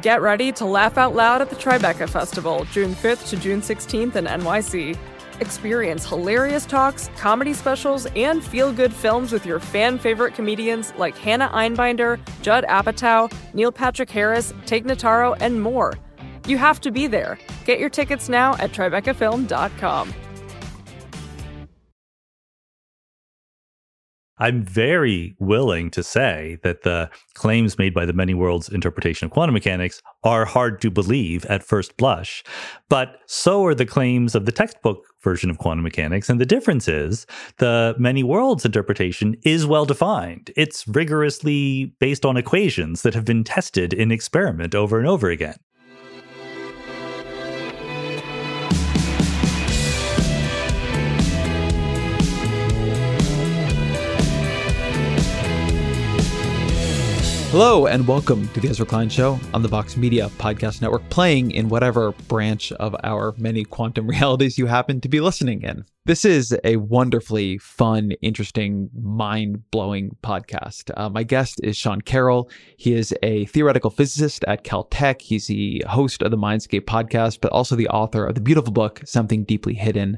Get ready to laugh out loud at the Tribeca Festival, June 5th to June 16th in NYC. Experience hilarious talks, comedy specials, and feel good films with your fan favorite comedians like Hannah Einbinder, Judd Apatow, Neil Patrick Harris, Tig Notaro, and more. You have to be there. Get your tickets now at TribecaFilm.com. I'm very willing to say that the claims made by the many worlds interpretation of quantum mechanics are hard to believe at first blush, but so are the claims of the textbook version of quantum mechanics. And the difference is the many worlds interpretation is well defined. It's rigorously based on equations that have been tested in experiment over and over again. Hello, and welcome to the Ezra Klein Show on the Vox Media Podcast Network, playing in whatever branch of our many quantum realities you happen to be listening in. This is a wonderfully fun, interesting, mind blowing podcast. Uh, my guest is Sean Carroll. He is a theoretical physicist at Caltech. He's the host of the Mindscape podcast, but also the author of the beautiful book, Something Deeply Hidden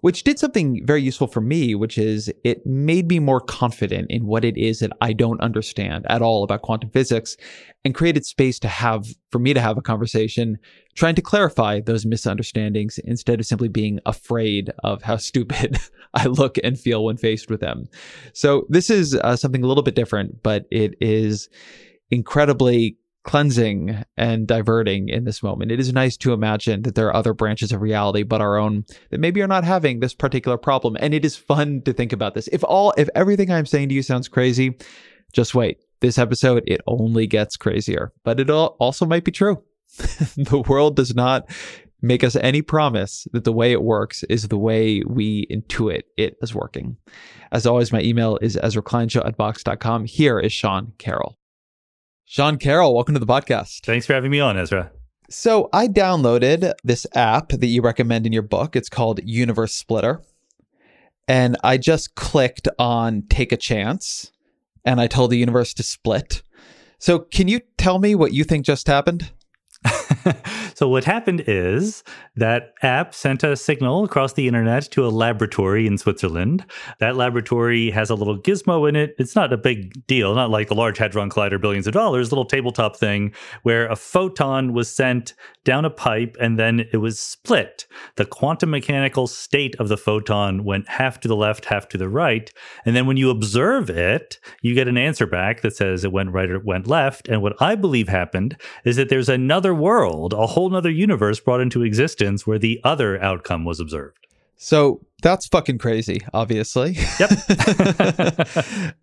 which did something very useful for me, which is it made me more confident in what it is that I don't understand at all about quantum physics and created space to have, for me to have a conversation trying to clarify those misunderstandings instead of simply being afraid of how stupid I look and feel when faced with them. So this is uh, something a little bit different, but it is incredibly cleansing and diverting in this moment. It is nice to imagine that there are other branches of reality but our own that maybe are not having this particular problem. And it is fun to think about this. If all if everything I'm saying to you sounds crazy, just wait. This episode it only gets crazier. But it also might be true. the world does not make us any promise that the way it works is the way we intuit it as working. As always, my email is EzraKleinShow at Vox.com. Here is Sean Carroll. Sean Carroll, welcome to the podcast. Thanks for having me on, Ezra. So, I downloaded this app that you recommend in your book. It's called Universe Splitter. And I just clicked on take a chance and I told the universe to split. So, can you tell me what you think just happened? so what happened is that app sent a signal across the internet to a laboratory in Switzerland. That laboratory has a little gizmo in it. It's not a big deal, not like the Large Hadron Collider billions of dollars, little tabletop thing where a photon was sent down a pipe and then it was split. The quantum mechanical state of the photon went half to the left, half to the right. And then when you observe it, you get an answer back that says it went right or it went left. And what I believe happened is that there's another world, a whole other universe brought into existence where the other outcome was observed. So that's fucking crazy, obviously. Yep.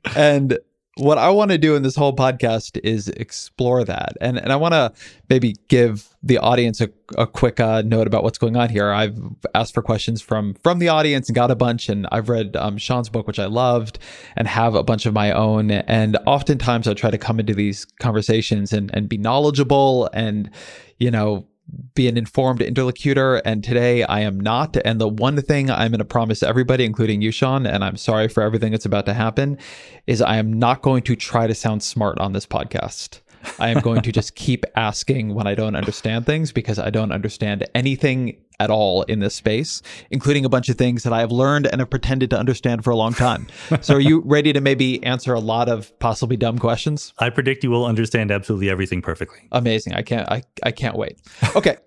and what I want to do in this whole podcast is explore that. And and I want to maybe give the audience a, a quick uh, note about what's going on here. I've asked for questions from from the audience and got a bunch, and I've read um, Sean's book, which I loved, and have a bunch of my own. And oftentimes I try to come into these conversations and and be knowledgeable and you know be an informed interlocutor, and today I am not. And the one thing I'm going to promise everybody, including you, Sean, and I'm sorry for everything that's about to happen, is I am not going to try to sound smart on this podcast. I am going to just keep asking when I don't understand things because I don't understand anything at all in this space, including a bunch of things that I have learned and have pretended to understand for a long time. so, are you ready to maybe answer a lot of possibly dumb questions? I predict you will understand absolutely everything perfectly. Amazing. I can't I, I can't wait. Okay.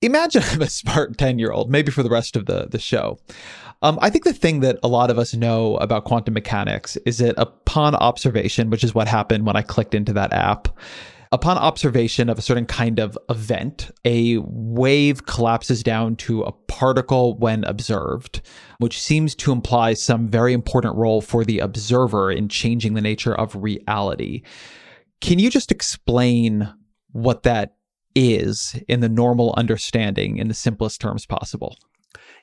Imagine I'm a smart 10 year old, maybe for the rest of the, the show. Um, I think the thing that a lot of us know about quantum mechanics is that upon observation, which is what happened when I clicked into that app, Upon observation of a certain kind of event, a wave collapses down to a particle when observed, which seems to imply some very important role for the observer in changing the nature of reality. Can you just explain what that is in the normal understanding in the simplest terms possible?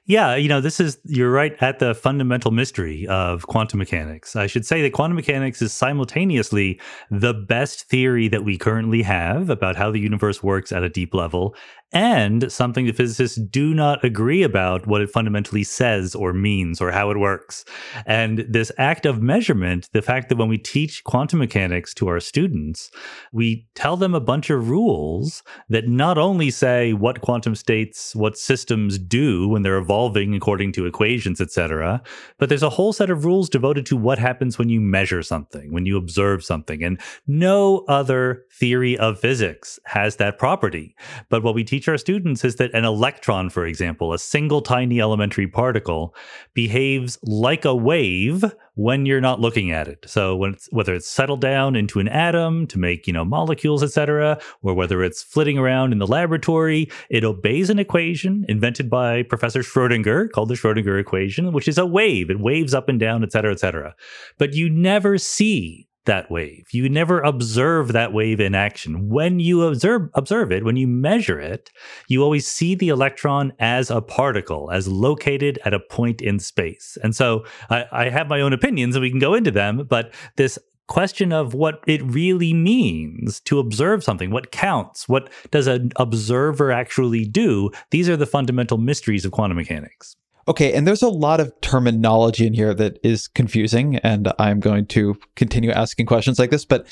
Yeah, you know, this is, you're right at the fundamental mystery of quantum mechanics. I should say that quantum mechanics is simultaneously the best theory that we currently have about how the universe works at a deep level and something the physicists do not agree about what it fundamentally says or means or how it works. And this act of measurement, the fact that when we teach quantum mechanics to our students, we tell them a bunch of rules that not only say what quantum states, what systems do when they're evolving according to equations, etc., but there's a whole set of rules devoted to what happens when you measure something, when you observe something. And no other theory of physics has that property. But what we teach teach our students is that an electron, for example, a single tiny elementary particle, behaves like a wave when you're not looking at it. So when it's, whether it's settled down into an atom to make, you know, molecules, etc., or whether it's flitting around in the laboratory, it obeys an equation invented by Professor Schrodinger called the Schrodinger equation, which is a wave. It waves up and down, etc., etc. But you never see that wave. You never observe that wave in action. When you observe observe it, when you measure it, you always see the electron as a particle, as located at a point in space. And so I, I have my own opinions and we can go into them, but this question of what it really means to observe something, what counts, what does an observer actually do, these are the fundamental mysteries of quantum mechanics. Okay, and there's a lot of terminology in here that is confusing, and I'm going to continue asking questions like this. But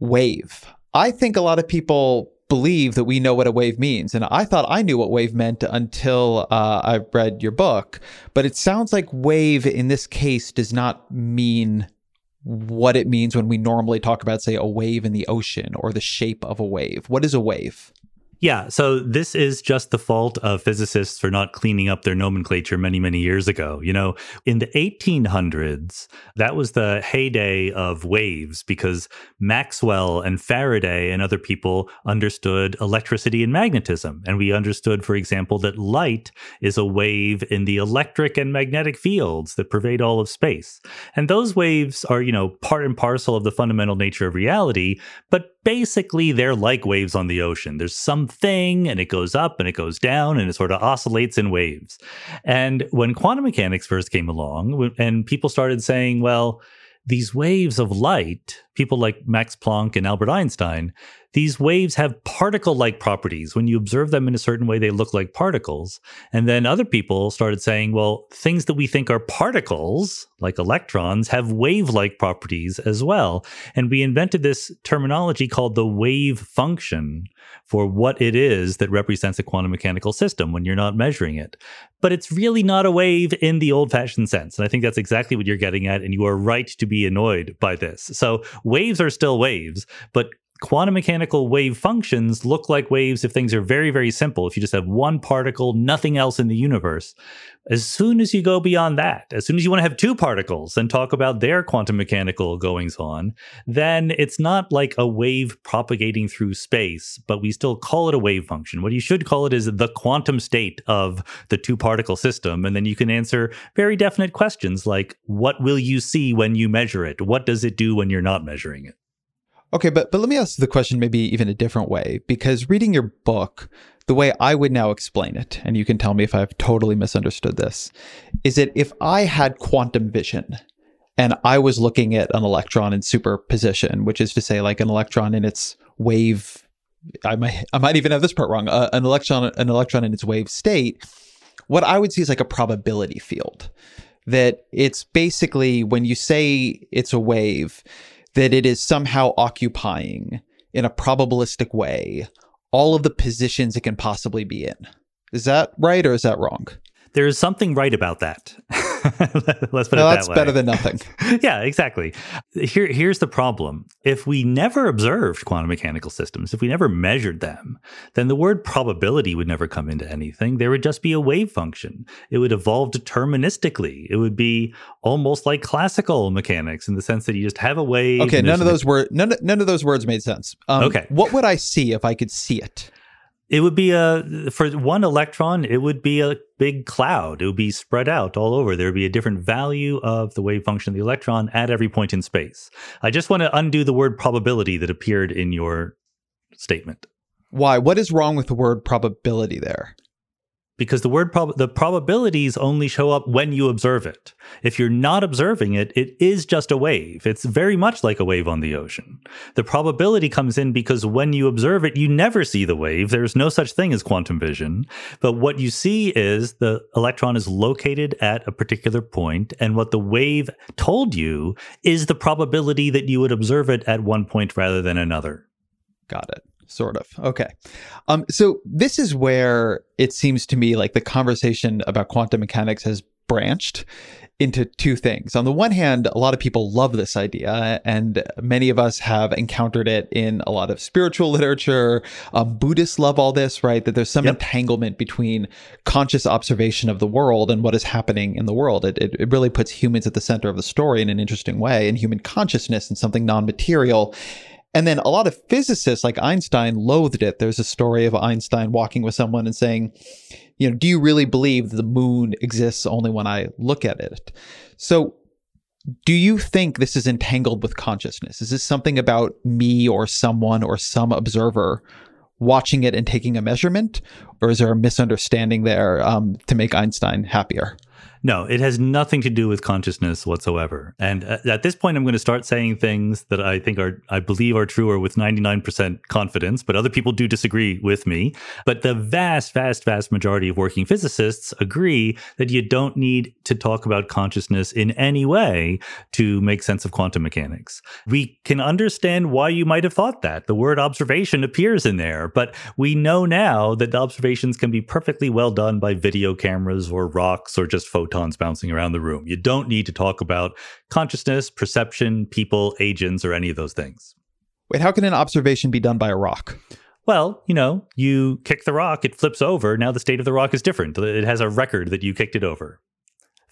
wave, I think a lot of people believe that we know what a wave means, and I thought I knew what wave meant until uh, I read your book. But it sounds like wave in this case does not mean what it means when we normally talk about, say, a wave in the ocean or the shape of a wave. What is a wave? Yeah, so this is just the fault of physicists for not cleaning up their nomenclature many, many years ago. You know, in the 1800s, that was the heyday of waves because Maxwell and Faraday and other people understood electricity and magnetism. And we understood, for example, that light is a wave in the electric and magnetic fields that pervade all of space. And those waves are, you know, part and parcel of the fundamental nature of reality, but basically they're like waves on the ocean. There's something and it goes up and it goes down and it sort of oscillates in waves. And when quantum mechanics first came along and people started saying, well, these waves of light, people like Max Planck and Albert Einstein, these waves have particle like properties. When you observe them in a certain way, they look like particles. And then other people started saying, well, things that we think are particles, like electrons, have wave like properties as well. And we invented this terminology called the wave function for what it is that represents a quantum mechanical system when you're not measuring it. But it's really not a wave in the old fashioned sense. And I think that's exactly what you're getting at. And you are right to be annoyed by this. So waves are still waves, but quantum mechanical wave functions look like waves if things are very, very simple. If you just have one particle, nothing else in the universe. As soon as you go beyond that, as soon as you want to have two particles and talk about their quantum mechanical goings on, then it's not like a wave propagating through space, but we still call it a wave function. What you should call it is the quantum state of the two particle system. And then you can answer very definite questions like, what will you see when you measure it? What does it do when you're not measuring it? Okay, but but let me ask the question maybe even a different way because reading your book, the way I would now explain it, and you can tell me if I've totally misunderstood this, is that if I had quantum vision and I was looking at an electron in superposition, which is to say like an electron in its wave I might I might even have this part wrong. Uh, an electron an electron in its wave state, what I would see is like a probability field. That it's basically when you say it's a wave, that it is somehow occupying in a probabilistic way all of the positions it can possibly be in. Is that right or is that wrong? There is something right about that. Let's put no, it that's way. better than nothing. yeah, exactly. Here, here's the problem. If we never observed quantum mechanical systems, if we never measured them, then the word probability would never come into anything. There would just be a wave function. It would evolve deterministically. It would be almost like classical mechanics in the sense that you just have a wave. Okay, none of those word none none of those words made sense. Um, Okay. what would I see if I could see it? It would be a for one electron. It would be a big cloud. It would be spread out all over. There would be a different value of the wave function of the electron at every point in space. I just want to undo the word probability that appeared in your statement Why? What is wrong with the word probability there? Because the word prob- the probabilities only show up when you observe it. If you're not observing it, it is just a wave. It's very much like a wave on the ocean. The probability comes in because when you observe it, you never see the wave. There's no such thing as quantum vision. But what you see is the electron is located at a particular point, and what the wave told you is the probability that you would observe it at one point rather than another. Got it. Sort of. Okay. Um, so this is where it seems to me like the conversation about quantum mechanics has branched into two things. On the one hand, a lot of people love this idea, and many of us have encountered it in a lot of spiritual literature. Um, Buddhists love all this, right? That there's some Yep. entanglement between conscious observation of the world and what is happening in the world. It, it, it really puts humans at the center of the story in an interesting way, and human consciousness and something non material. And then a lot of physicists like Einstein loathed it. There's a story of Einstein walking with someone and saying, you know, do you really believe the moon exists only when I look at it? So, do you think this is entangled with consciousness? Is this something about me or someone or some observer watching it and taking a measurement? Or is there a misunderstanding there um, to make Einstein happier? No, it has nothing to do with consciousness whatsoever. And uh, at this point, I'm going to start saying things that I think are, I believe are true or with 99% confidence, but other people do disagree with me. But the vast, vast, vast majority of working physicists agree that you don't need to talk about consciousness in any way to make sense of quantum mechanics. We can understand why you might have thought that. The word observation appears in there, but we know now that the observations can be perfectly well done by video cameras or rocks or just photons bouncing around the room. You don't need to talk about consciousness, perception, people, agents, or any of those things. Wait, how can an observation be done by a rock? Well, you know, you kick the rock, it flips over. Now the state of the rock is different. It has a record that you kicked it over.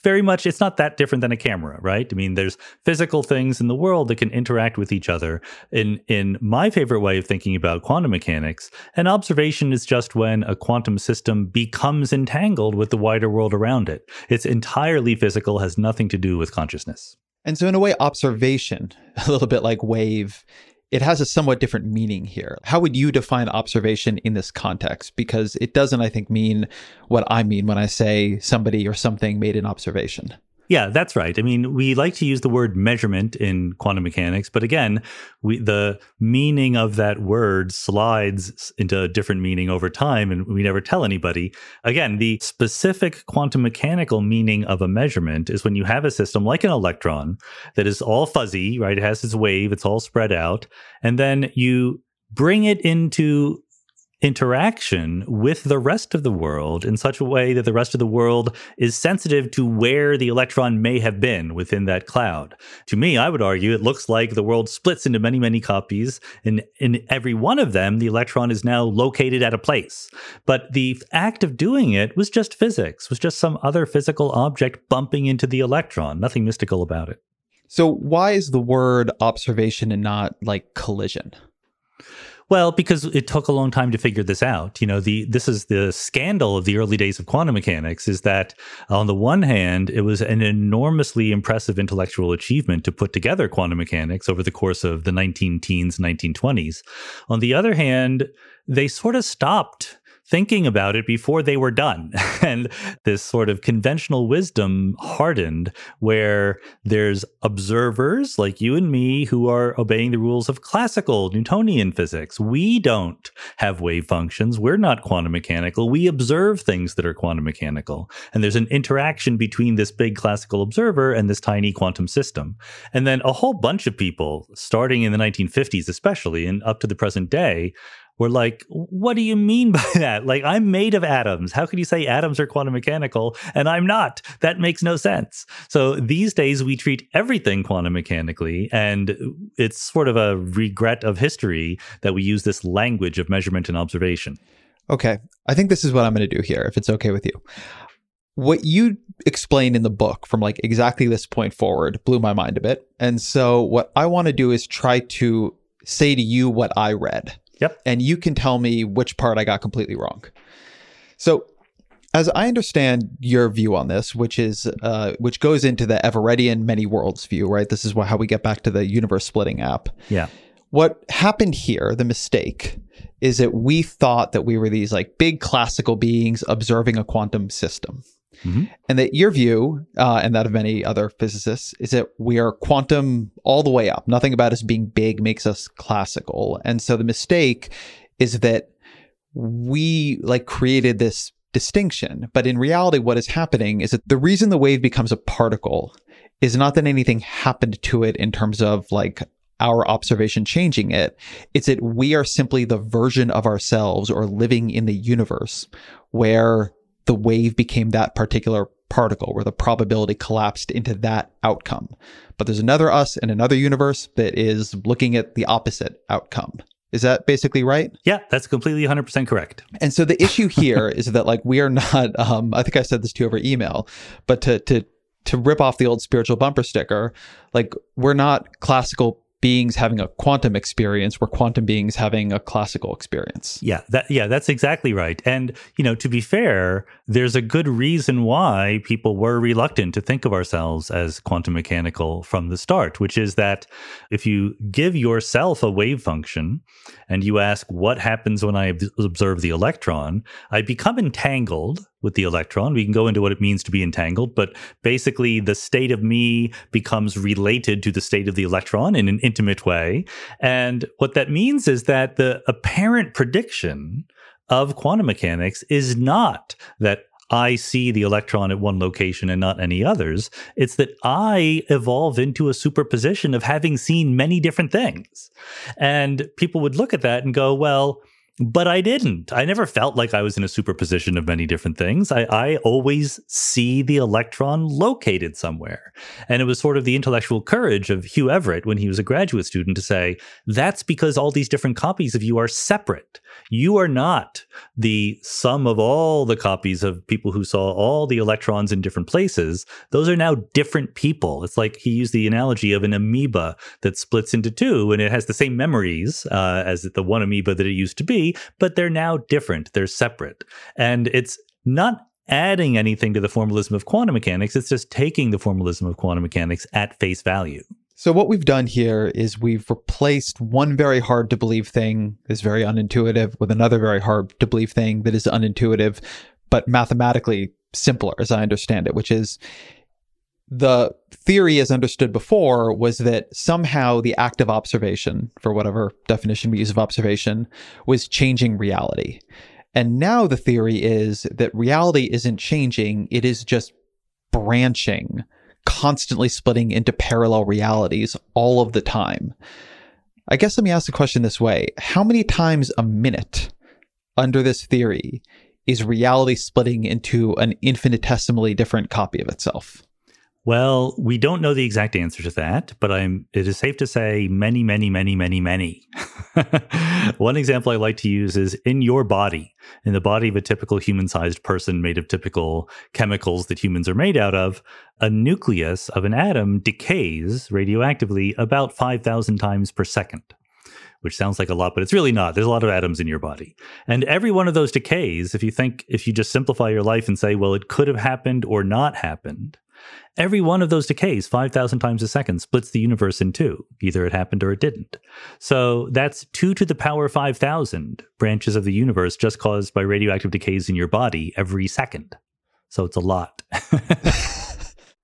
Very much, it's not that different than a camera, right? I mean, there's physical things in the world that can interact with each other. In in my favorite way of thinking about quantum mechanics, an observation is just when a quantum system becomes entangled with the wider world around it. It's entirely physical, has nothing to do with consciousness. And so, in a way, observation, a little bit like wave, it has a somewhat different meaning here. How would you define observation in this context? Because it doesn't, I think, mean what I mean when I say somebody or something made an observation. Yeah, that's right. I mean, we like to use the word measurement in quantum mechanics, but again, we, the meaning of that word slides into a different meaning over time, and we never tell anybody. Again, the specific quantum mechanical meaning of a measurement is when you have a system like an electron that is all fuzzy, right? It has its wave, it's all spread out, and then you bring it into interaction with the rest of the world in such a way that the rest of the world is sensitive to where the electron may have been within that cloud. To me, I would argue it looks like the world splits into many, many copies, and in every one of them, the electron is now located at a place. But the act of doing it was just physics, was just some other physical object bumping into the electron, nothing mystical about it. So, why is the word observation and not like collision? Well, because it took a long time to figure this out. You know, the this is the scandal of the early days of quantum mechanics is that on the one hand, it was an enormously impressive intellectual achievement to put together quantum mechanics over the course of the 19 teens, 1920s. On the other hand, they sort of stopped thinking about it before they were done. and this sort of conventional wisdom hardened where there's observers like you and me who are obeying the rules of classical Newtonian physics. We don't have wave functions. We're not quantum mechanical. We observe things that are quantum mechanical. And there's an interaction between this big classical observer and this tiny quantum system. And then a whole bunch of people, starting in the 1950s especially, and up to the present day, were like, what do you mean by that? Like, I'm made of atoms. How can you say atoms are quantum mechanical and I'm not? That makes no sense. So these days we treat everything quantum mechanically. And it's sort of a regret of history that we use this language of measurement and observation. Okay. I think this is what I'm going to do here, if it's okay with you. What you explained in the book from like exactly this point forward blew my mind a bit. And so what I want to do is try to say to you what I read. Yep. And you can tell me which part I got completely wrong. So as I understand your view on this, which is uh, which goes into the Everettian many worlds view, right? This is how we get back to the universe splitting app. Yeah. What happened here, the mistake, is that we thought that we were these like big classical beings observing a quantum system. Mm-hmm. And that your view, uh, and that of many other physicists, is that we are quantum all the way up. Nothing about us being big makes us classical. And so the mistake is that we like created this distinction. But in reality, what is happening is that the reason the wave becomes a particle is not that anything happened to it in terms of like our observation changing it. It's that we are simply the version of ourselves or living in the universe where the wave became that particular particle, where the probability collapsed into that outcome. But there's another us in another universe that is looking at the opposite outcome. Is that basically right? Yeah, that's completely 100% correct. And so the issue here is that like we are not um, I think I said this to you over email, but to to to rip off the old spiritual bumper sticker, like we're not classical beings having a quantum experience we're quantum beings having a classical experience. Yeah, that yeah, that's exactly right. And you know, to be fair, there's a good reason why people were reluctant to think of ourselves as quantum mechanical from the start, which is that if you give yourself a wave function and you ask what happens when I observe the electron, I become entangled with the electron. We can go into what it means to be entangled, but basically the state of me becomes related to the state of the electron in an intimate way. And what that means is that the apparent prediction of quantum mechanics is not that I see the electron at one location and not any others. It's that I evolve into a superposition of having seen many different things. And people would look at that and go, well, but I didn't. I never felt like I was in a superposition of many different things. I, I, always see the electron located somewhere. And it was sort of the intellectual courage of Hugh Everett when he was a graduate student to say, that's because all these different copies of you are separate. You are not the sum of all the copies of people who saw all the electrons in different places. Those are now different people. It's like he used the analogy of an amoeba that splits into two and it has the same memories uh, as the one amoeba that it used to be, but they're now different. They're separate. And it's not adding anything to the formalism of quantum mechanics. It's just taking the formalism of quantum mechanics at face value. So what we've done here is we've replaced one very hard to believe thing that's very unintuitive with another very hard to believe thing that is unintuitive, but mathematically simpler as I understand it, which is the theory as understood before was that somehow the act of observation, for whatever definition we use of observation, was changing reality. And now the theory is that reality isn't changing, it is just branching constantly splitting into parallel realities all of the time. I guess let me ask the question this way How many times a minute under this theory is reality splitting into an infinitesimally different copy of itself? Well, we don't know the exact answer to that, but I'm it is safe to say many, many, many, many, many. One example I like to use is in your body, in the body of a typical human-sized person made of typical chemicals that humans are made out of, a nucleus of an atom decays radioactively about 5,000 times per second which sounds like a lot, but it's really not. There's a lot of atoms in your body. And every one of those decays, if you think, if you just simplify your life and say, well, it could have happened or not happened, Every one of those decays 5,000 times a second splits the universe in two. Either it happened or it didn't. So that's 2 to the power 5,000 branches of the universe just caused by radioactive decays in your body every second. So it's a lot.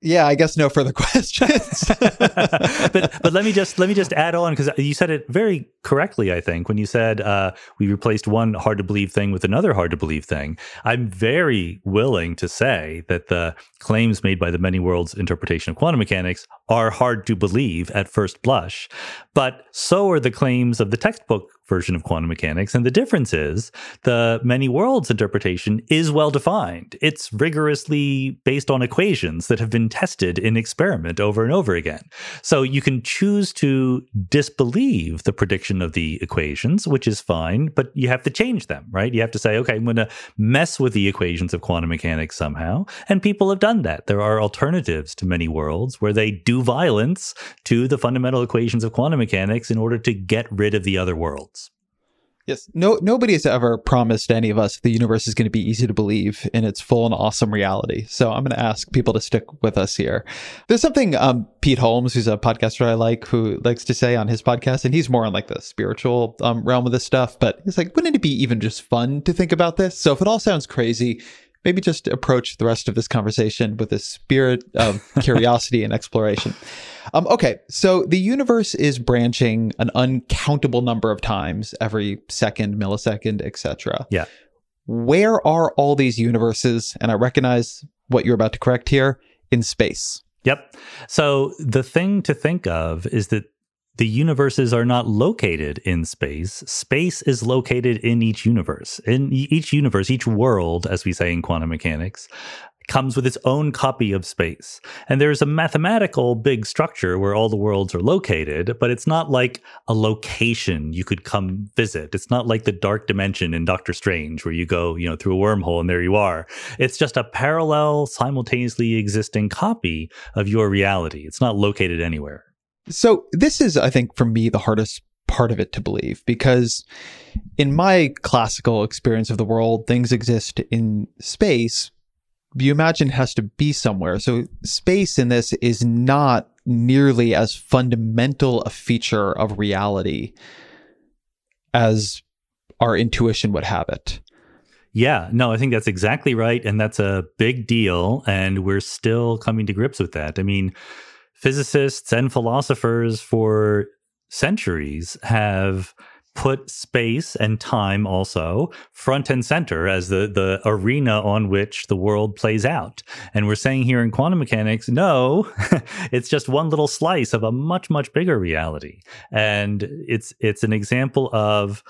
yeah, I guess no further questions. but but let me just let me just add on because you said it very correctly. I think when you said uh, we replaced one hard to believe thing with another hard to believe thing, I'm very willing to say that the claims made by the many worlds interpretation of quantum mechanics are hard to believe at first blush, but so are the claims of the textbook version of quantum mechanics. And the difference is the many worlds interpretation is well defined. It's rigorously based on equations that have been tested in experiment over and over again. So you can choose to disbelieve the prediction of the equations, which is fine, but you have to change them, right? You have to say, okay, I'm going to mess with the equations of quantum mechanics somehow. And people have done that. There are alternatives to many worlds where they do violence to the fundamental equations of quantum mechanics in order to get rid of the other worlds. Yes. No nobody has ever promised any of us the universe is going to be easy to believe in its full and awesome reality. So I'm going to ask people to stick with us here. There's something um, Pete Holmes, who's a podcaster I like, who likes to say on his podcast, and he's more on like the spiritual um, realm of this stuff, but he's like, wouldn't it be even just fun to think about this? So if it all sounds crazy, maybe just approach the rest of this conversation with a spirit of curiosity and exploration. Um, okay, so the universe is branching an uncountable number of times every second, millisecond, etc. Yeah. Where are all these universes? And I recognize what you're about to correct here in space. Yep. So the thing to think of is that the universes are not located in space. Space is located in each universe. In each universe, each world, as we say in quantum mechanics, comes with its own copy of space. And there's a mathematical big structure where all the worlds are located, but it's not like a location you could come visit. It's not like the dark dimension in Doctor Strange where you go, you know, through a wormhole and there you are. It's just a parallel, simultaneously existing copy of your reality. It's not located anywhere. So this is, I think, for me, the hardest part of it to believe because in my classical experience of the world, things exist in space. You imagine it has to be somewhere. So space in this is not nearly as fundamental a feature of reality as our intuition would have it. Yeah, no, I think that's exactly right. And that's a big deal. And we're still coming to grips with that. I mean, physicists and philosophers for centuries have put space and time also front and center as the the arena on which the world plays out. And we're saying here in quantum mechanics no it's just one little slice of a much much bigger reality. And it's it's an example of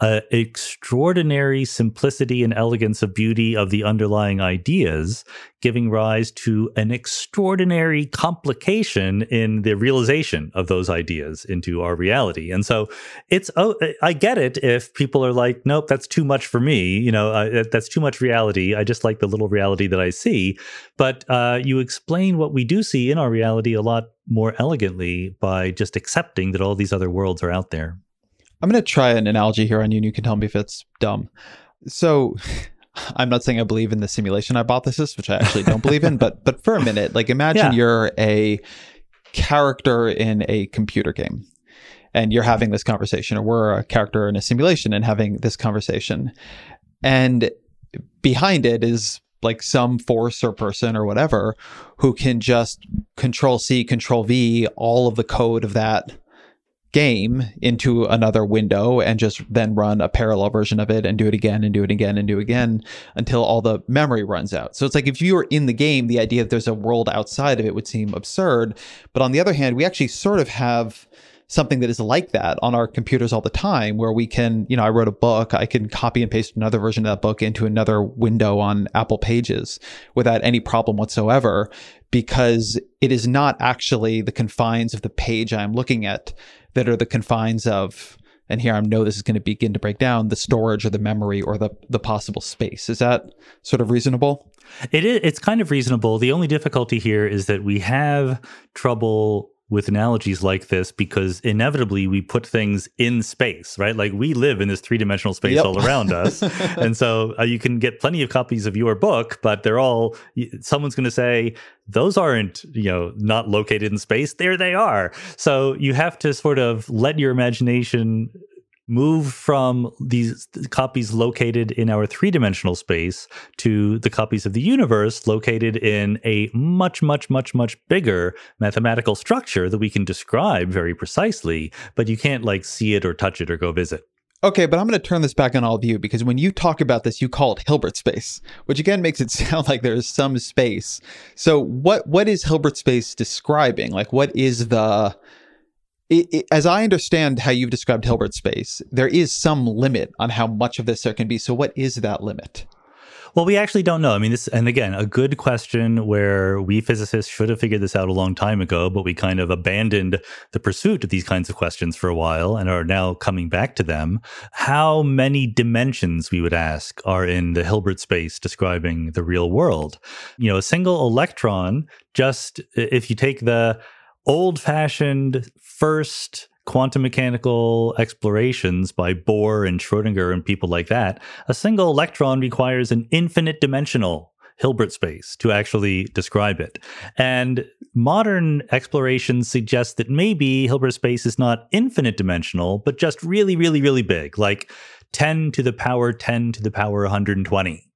uh, extraordinary simplicity and elegance of beauty of the underlying ideas, giving rise to an extraordinary complication in the realization of those ideas into our reality. And so it's, oh, I get it if people are like, nope, that's too much for me. You know, uh, that's too much reality. I just like the little reality that I see. But uh, you explain what we do see in our reality a lot more elegantly by just accepting that all these other worlds are out there. I'm going to try an analogy here on you, and you can tell me if it's dumb. So, I'm not saying I believe in the simulation hypothesis, which I actually don't believe in, but but for a minute, like imagine yeah. you're a character in a computer game and you're having this conversation, or we're a character in a simulation and having this conversation. And behind it is like some force or person or whatever who can just control C, control V, all of the code of that game into another window and just then run a parallel version of it and do it again and do it again and do it again until all the memory runs out. So it's like if you were in the game, the idea that there's a world outside of it would seem absurd. But on the other hand, we actually sort of have something that is like that on our computers all the time where we can, you know, I wrote a book, I can copy and paste another version of that book into another window on Apple Pages without any problem whatsoever because it is not actually the confines of the page I'm looking at that are the confines of and here I know this is going to begin to break down the storage or the memory or the the possible space. Is that sort of reasonable? It is. It's kind of reasonable. The only difficulty here is that we have trouble with analogies like this because inevitably we put things in space, right? Like we live in this three dimensional space yep. all around us. and so uh, you can get plenty of copies of your book, but they're all, someone's going to say, those aren't, you know, not located in space. There they are. So you have to sort of let your imagination move from these copies located in our three dimensional space to the copies of the universe located in a much, much, much, much bigger mathematical structure that we can describe very precisely, but you can't like see it or touch it or go visit. Okay, but I'm going to turn this back on all of you because when you talk about this, you call it Hilbert space, which again makes it sound like there is some space. So what what is Hilbert space describing? Like what is the it, it, as I understand how you've described Hilbert space, there is some limit on how much of this there can be. So, what is that limit? Well, we actually don't know. I mean, this, and again, a good question where we physicists should have figured this out a long time ago, but we kind of abandoned the pursuit of these kinds of questions for a while and are now coming back to them. How many dimensions, we would ask, are in the Hilbert space describing the real world? You know, a single electron, just if you take the old fashioned first quantum mechanical explorations by Bohr and Schrodinger and people like that, a single electron requires an infinite dimensional Hilbert space to actually describe it. And modern explorations suggest that maybe Hilbert space is not infinite dimensional, but just really, really, really big, like 10 to the power 10 to the power 120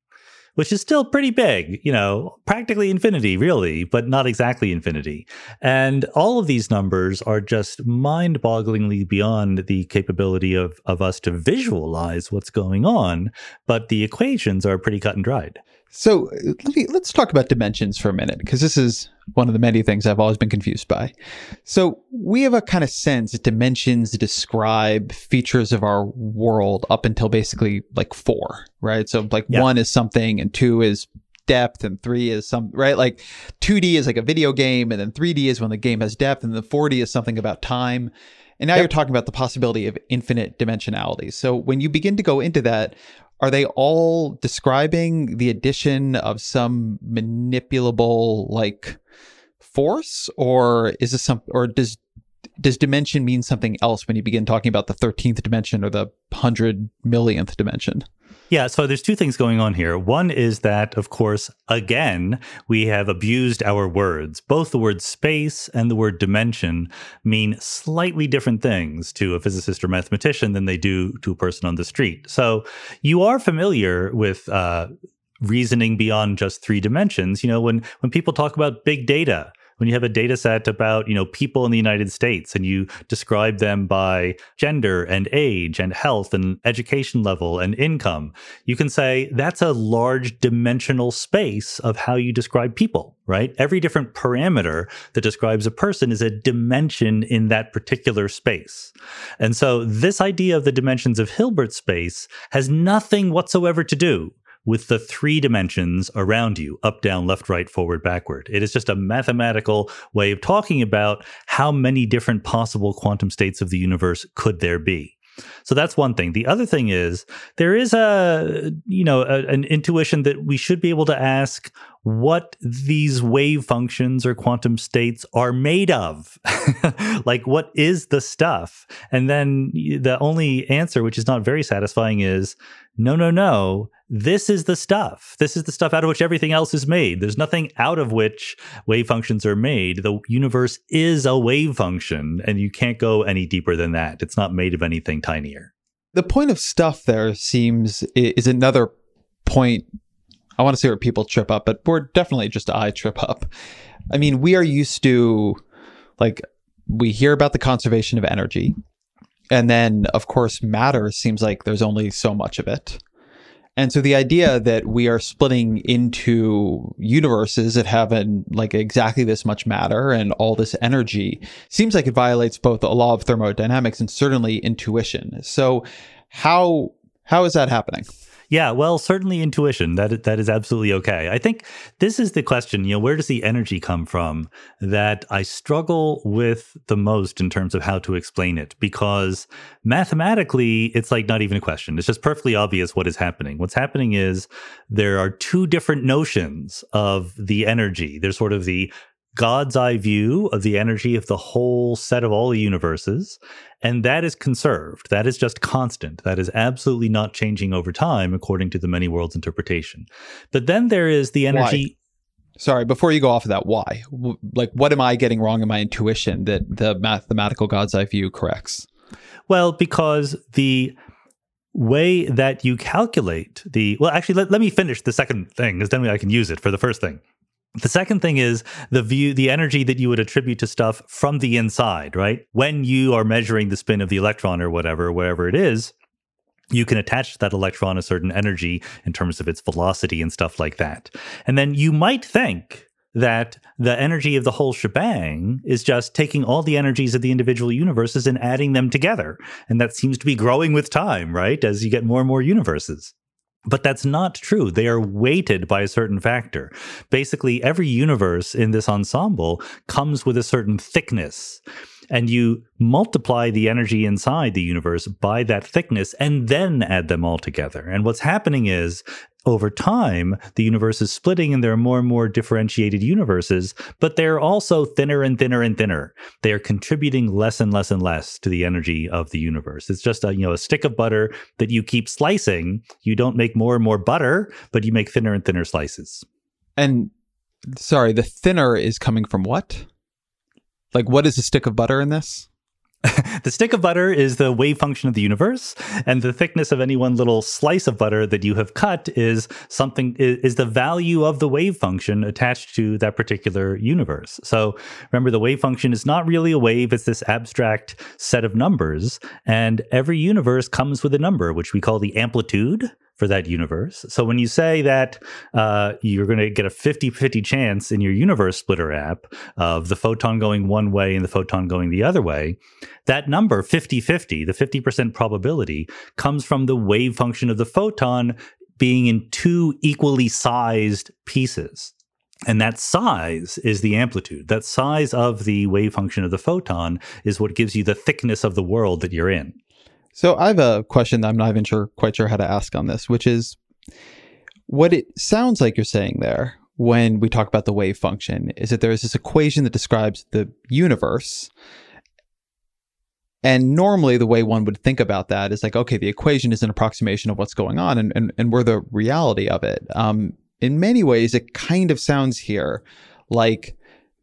which is still pretty big, you know, practically infinity, really, but not exactly infinity. And all of these numbers are just mind bogglingly beyond the capability of, of us to visualize what's going on. But the equations are pretty cut and dried. So uh, let me, let's talk about dimensions for a minute, because this is one of the many things I've always been confused by. So we have a kind of sense that dimensions describe features of our world up until basically like four, right? So like yeah. one is something and two is depth and three is some right like 2d is like a video game and then 3d is when the game has depth and the 4d is something about time and now yep. you're talking about the possibility of infinite dimensionality so when you begin to go into that are they all describing the addition of some manipulable like force? Or is this some or does does dimension mean something else when you begin talking about the 13th dimension or the 100 millionth dimension yeah, so there's two things going on here. One is that, of course, again, we have abused our words. Both the word space and the word dimension mean slightly different things to a physicist or mathematician than they do to a person on the street. So you are familiar with uh, reasoning beyond just three dimensions. You know, when when people talk about big data, when you have a data set about you know people in the united states and you describe them by gender and age and health and education level and income you can say that's a large dimensional space of how you describe people right? Every different parameter that describes a person is a dimension in that particular space. And so this idea of the dimensions of hilbert space has nothing whatsoever to do with the three dimensions around you up, down, left, right, forward, backward. It is just a mathematical way of talking about how many different possible quantum states of the universe could there be. So that's one thing. The other thing is there is a you know a, an intuition that we should be able to ask what these wave functions or quantum states are made of. like what is the stuff? And then the only answer which is not very satisfying is no no no this is the stuff. This is the stuff out of which everything else is made. There's nothing out of which wave functions are made. The universe is a wave function, and you can't go any deeper than that. It's not made of anything tinier. The point of stuff there seems is another point. I want to say where people trip up, but we're definitely just I trip up. I mean, we are used to like we hear about the conservation of energy. And then, of course, matter seems like there's only so much of it. And so the idea that we are splitting into universes that have an, like exactly this much matter and all this energy seems like it violates both a law of thermodynamics and certainly intuition. So how how is that happening? Yeah, well, certainly intuition. That that is absolutely okay. I think this is the question. You know, where does the energy come from? That I struggle with the most in terms of how to explain it, because mathematically, it's like not even a question. It's just perfectly obvious what is happening. What's happening is there are two different notions of the energy. There's sort of the God's eye view of the energy of the whole set of all the universes. And that is conserved. That is just constant. That is absolutely not changing over time according to the many worlds interpretation. But then there is the energy. Why? Sorry, before you go off of that, why? Like, what am I getting wrong in my intuition that the mathematical God's eye view corrects? Well, because the way that you calculate the well actually let, let me finish the second thing because then i can use it for the first thing the second thing is the view, the energy that you would attribute to stuff from the inside, right? When you are measuring the spin of the electron or whatever, wherever it is, you can attach to that electron a certain energy in terms of its velocity and stuff like that. And then you might think that the energy of the whole shebang is just taking all the energies of the individual universes and adding them together. And that seems to be growing with time, right? As you get more and more universes. But that's not true. They are weighted by a certain factor. Basically, every universe in this ensemble comes with a certain thickness and you multiply the energy inside the universe by that thickness and then add them all together. And what's happening is over time, the universe is splitting and there are more and more differentiated universes, but they're also thinner and thinner and thinner. They are contributing less and less and less to the energy of the universe. It's just a, you know, a stick of butter that you keep slicing. You don't make more and more butter, but you make thinner and thinner slices. And sorry, the thinner is coming from what? Like, what is a stick of butter in this? the stick of butter is the wave function of the universe, and the thickness of any one little slice of butter that you have cut is something is the value of the wave function attached to that particular universe. So remember, the wave function is not really a wave; it's this abstract set of numbers, and every universe comes with a number, which we call the amplitude for that universe. So when you say that uh, you're going to get a 50 50 chance in your universe splitter app of the photon going one way and the photon going the other way, that number 50 50, the 50% probability, comes from the wave function of the photon being in two equally sized pieces. And that size is the amplitude. That size of the wave function of the photon is what gives you the thickness of the world that you're in. So I have a question that I'm not even sure quite sure how to ask on this, which is what it sounds like you're saying there when we talk about the wave function is that there is this equation that describes the universe. And normally the way one would think about that is like, okay, the equation is an approximation of what's going on and, and, and we're the reality of it. Um, in many ways, it kind of sounds here like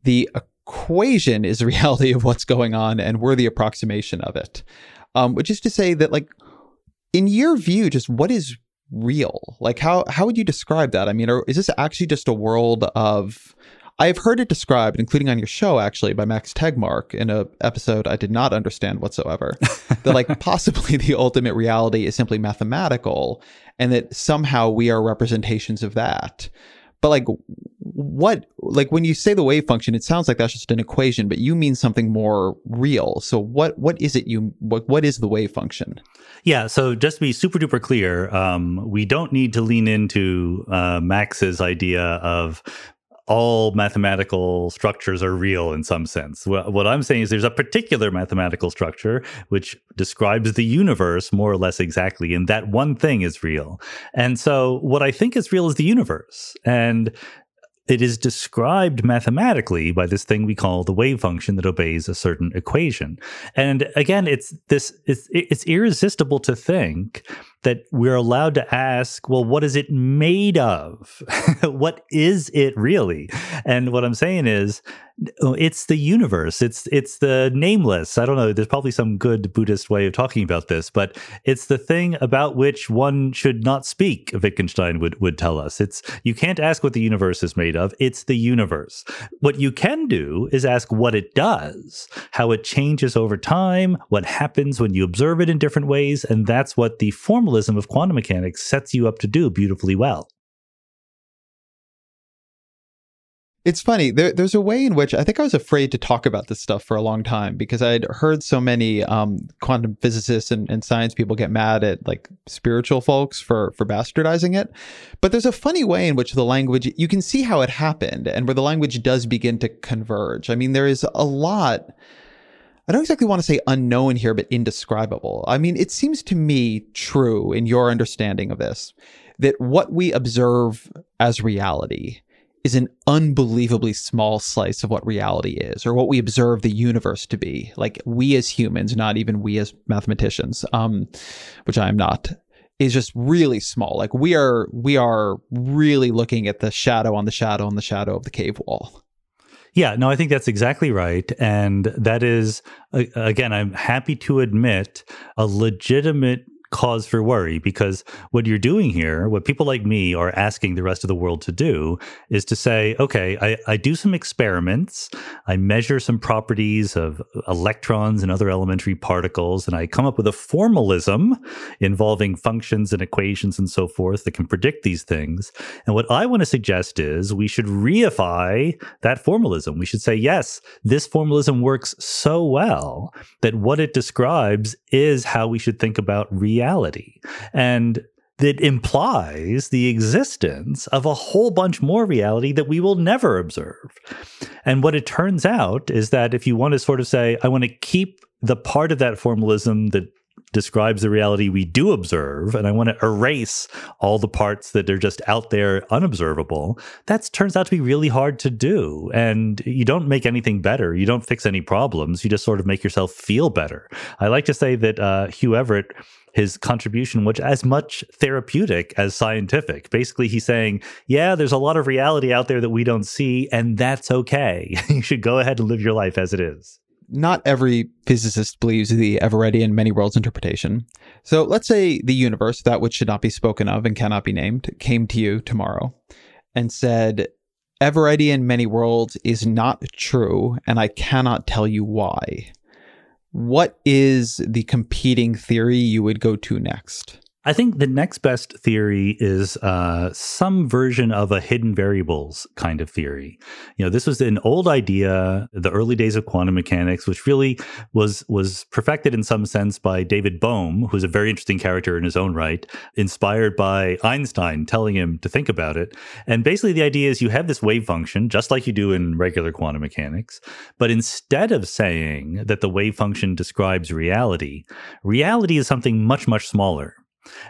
the equation is reality of what's going on and we're the approximation of it um, which is to say that like in your view, just what is real? Like how how would you describe that? I mean, or is this actually just a world of I've heard it described, including on your show actually, by Max Tegmark in an episode I did not understand whatsoever. that like possibly the ultimate reality is simply mathematical, and that somehow we are representations of that. But like what like when you say the wave function it sounds like that's just an equation but you mean something more real so what what is it you what what is the wave function yeah so just to be super duper clear um, we don't need to lean into uh, max's idea of all mathematical structures are real in some sense. What I'm saying is there's a particular mathematical structure which describes the universe more or less exactly, and that one thing is real. And so what I think is real is the universe. And it is described mathematically by this thing we call the wave function that obeys a certain equation. And again, it's this it's it's irresistible to think that we're allowed to ask, well, what is it made of? what is it really? And what I'm saying is, it's the universe. It's it's the nameless. I don't know. There's probably some good Buddhist way of talking about this, but it's the thing about which one should not speak. Wittgenstein would would tell us. It's you can't ask what the universe is made of. It's the universe. What you can do is ask what it does, how it changes over time, what happens when you observe it in different ways, and that's what the formal formalism of quantum mechanics sets you up to do beautifully well. It's funny. There, there's a way in which I think I was afraid to talk about this stuff for a long time because I'd heard so many um, quantum physicists and, and, science people get mad at like spiritual folks for for bastardizing it. But there's a funny way in which the language you can see how it happened and where the language does begin to converge. I mean, there is a lot I don't exactly want to say unknown here, but indescribable. I mean, it seems to me true in your understanding of this that what we observe as reality is an unbelievably small slice of what reality is or what we observe the universe to be. Like we as humans not even we as mathematicians um which i am not is just really small. Like we are we are really looking at the shadow on the shadow on the shadow of the cave wall yeah, no, I think that's exactly right. And that is, again, I'm happy to admit a legitimate cause for worry because what you're doing here, what people like me are asking the rest of the world to do, is to say, okay, I, I do some experiments, I measure some properties of electrons and other elementary particles, and I come up with a formalism involving functions and equations and so forth that can predict these things. And what I want to suggest is we should reify that formalism. We should say, yes, this formalism works so well that what it describes is how we should think about reality. And that implies the existence of a whole bunch more reality that we will never observe. And what it turns out is that if you want to sort of say, I want to keep the part of that formalism that describes the reality we do observe, and I want to erase all the parts that are just out there unobservable, that turns out to be really hard to do. And you don't make anything better. You don't fix any problems. You just sort of make yourself feel better. I like to say that uh, Hugh Everett his contribution was as much therapeutic as scientific. Basically, he's saying, yeah, there's a lot of reality out there that we don't see, and that's okay. you should go ahead and live your life as it is not every physicist believes the Everettian many worlds interpretation. So let's say the universe, that which should not be spoken of and cannot be named, came to you tomorrow and said, Everettian many worlds is not true, and I cannot tell you why. What is the competing theory you would go to next? I think the next best theory is uh, some version of a hidden variables kind of theory. You know, this was an old idea, the early days of quantum mechanics, which really was was perfected in some sense by David Bohm, who's a very interesting character in his own right, inspired by Einstein telling him to think about it. And basically, the idea is you have this wave function, just like you do in regular quantum mechanics, but instead of saying that the wave function describes reality, reality is something much much smaller.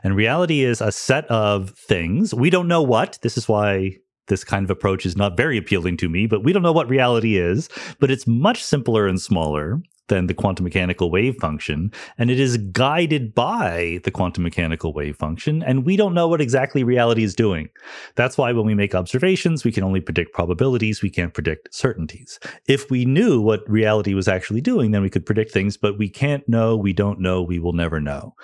And reality is a set of things. We don't know what. This is why this kind of approach is not very appealing to me, but we don't know what reality is, but it's much simpler and smaller than the quantum mechanical wave function, and it is guided by the quantum mechanical wave function, and we don't know what exactly reality is doing. That's why when we make observations, we can only predict probabilities, we can't predict certainties. If we knew what reality was actually doing, then we could predict things, but we can't know, we don't know, we will never know.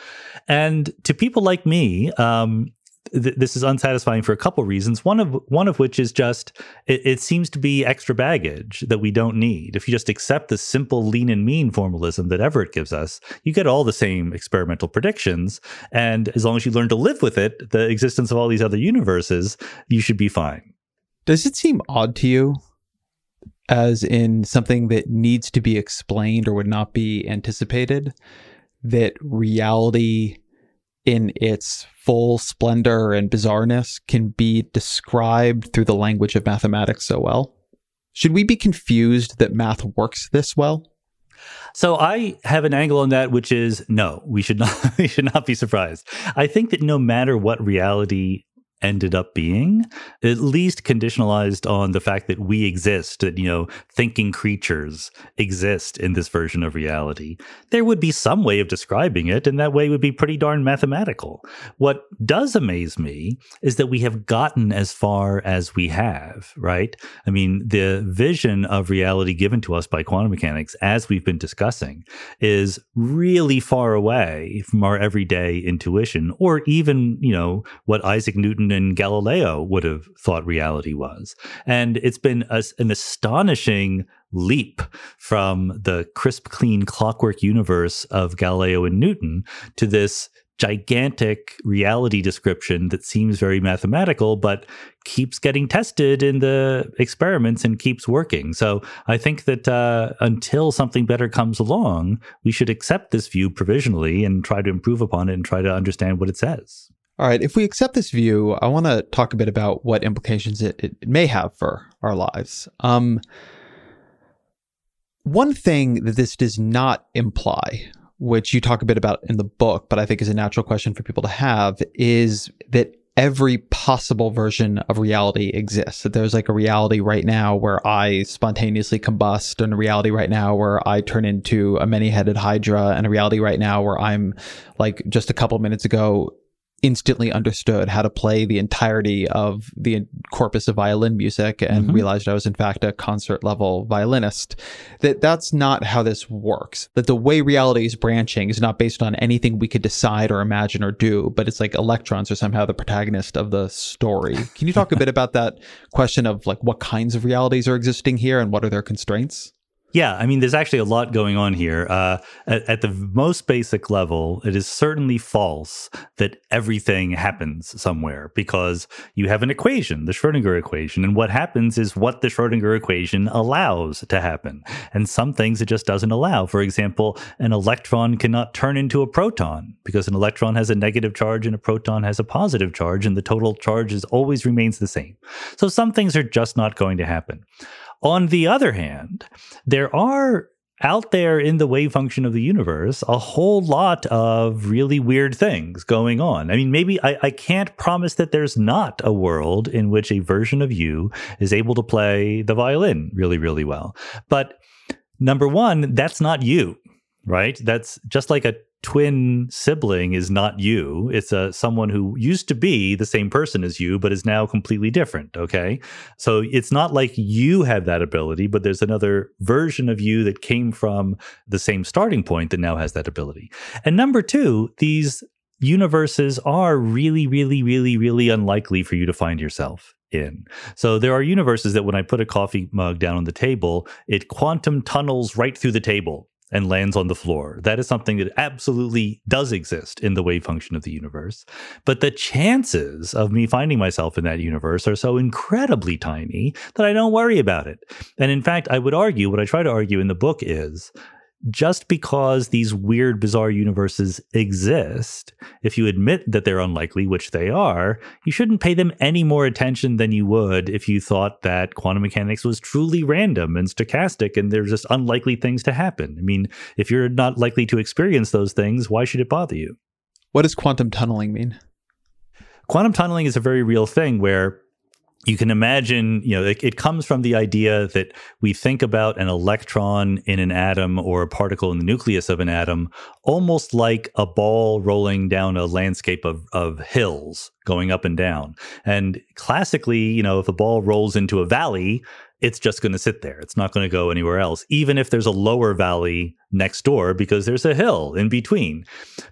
And to people like me, um, th- this is unsatisfying for a couple reasons. One of one of which is just it, it, seems to be extra baggage that we don't need. If you just accept the simple lean and mean formalism that Everett gives us, you get all the same experimental predictions, and as long as you learn to live with it, the existence of all these other universes, you should be fine. Does it seem odd to you? As in something that needs to be explained or would not be anticipated, that reality in its full splendor and bizarreness can be described through the language of mathematics so well? Should we be confused that math works this well? So I have an angle on that, which is no, we should not we should not be surprised. I think that no matter what reality ended up being, at least conditionalized on the fact that we exist, that, you know, thinking creatures exist in this version of reality. There would be some way of describing it, and that way would be pretty darn mathematical. What does amaze me is that we have gotten as far as we have, right? I mean, the vision of reality given to us by quantum mechanics, as we've been discussing, is really far away from our everyday intuition, or even, you know, what Isaac Newton Newton and Galileo would have thought reality was. And it's been a, an astonishing leap from the crisp, clean clockwork universe of Galileo and Newton to this gigantic reality description that seems very mathematical, but keeps getting tested in the experiments and keeps working. So I think that uh, until something better comes along, we should accept this view provisionally and try to improve upon it and try to understand what it says. All right, if we accept this view, I want to talk a bit about what implications it, it may have for our lives. Um, one thing that this does not imply, which you talk a bit about in the book, but I think is a natural question for people to have, is that every possible version of reality exists. That there's like a reality right now where I spontaneously combust, and a reality right now where I turn into a many headed Hydra, and a reality right now where I'm like just a couple minutes ago instantly understood how to play the entirety of the corpus of violin music and mm-hmm. realized I was in fact a concert level violinist. That that's not how this works. That the way reality is branching is not based on anything we could decide or imagine or do but it's like electrons are somehow the protagonist of the story. Can you talk a bit about that question of like what kinds of realities are existing here and what are their constraints yeah, I mean, there's actually a lot going on here. Uh, at, at, the most basic level, it is certainly false that everything happens somewhere because you have an equation, the Schrodinger equation, and what happens is what the Schrodinger equation allows to happen. And some things it just doesn't allow. For example, an electron cannot turn into a proton because an electron has a negative charge and a proton has a positive charge, and the total charge is always remains the same. So some things are just not going to happen. On the other hand, there are out there in the wave function of the universe a whole lot of really weird things going on. I mean, maybe I, I, can't promise that there's not a world in which a version of you is able to play the violin really, really well. But number one, that's not you, right? That's just like a twin sibling is not you. It's a someone who used to be the same person as you, but is now completely different. Okay. So it's not like you have that ability, but there's another version of you that came from the same starting point that now has that ability. And number two, these universes are really, really, really, really unlikely for you to find yourself in. So there are universes that when I put a coffee mug down on the table, it quantum tunnels right through the table and lands on the floor. That is something that absolutely does exist in the wave function of the universe. But the chances of me finding myself in that universe are so incredibly tiny that I don't worry about it. And in fact, I would argue, what I try to argue in the book is just because these weird, bizarre universes exist, if you admit that they're unlikely, which they are, you shouldn't pay them any more attention than you would if you thought that quantum mechanics was truly random and stochastic and there's just unlikely things to happen. I mean, if you're not likely to experience those things, why should it bother you? What does quantum tunneling mean? Quantum tunneling is a very real thing where you can imagine, you know, it, it, comes from the idea that we think about an electron in an atom or a particle in the nucleus of an atom almost like a ball rolling down a landscape of, of hills going up and down. And classically, you know, if a ball rolls into a valley, it's just going to sit there. It's not going to go anywhere else, even if there's a lower valley next door because there's a hill in between.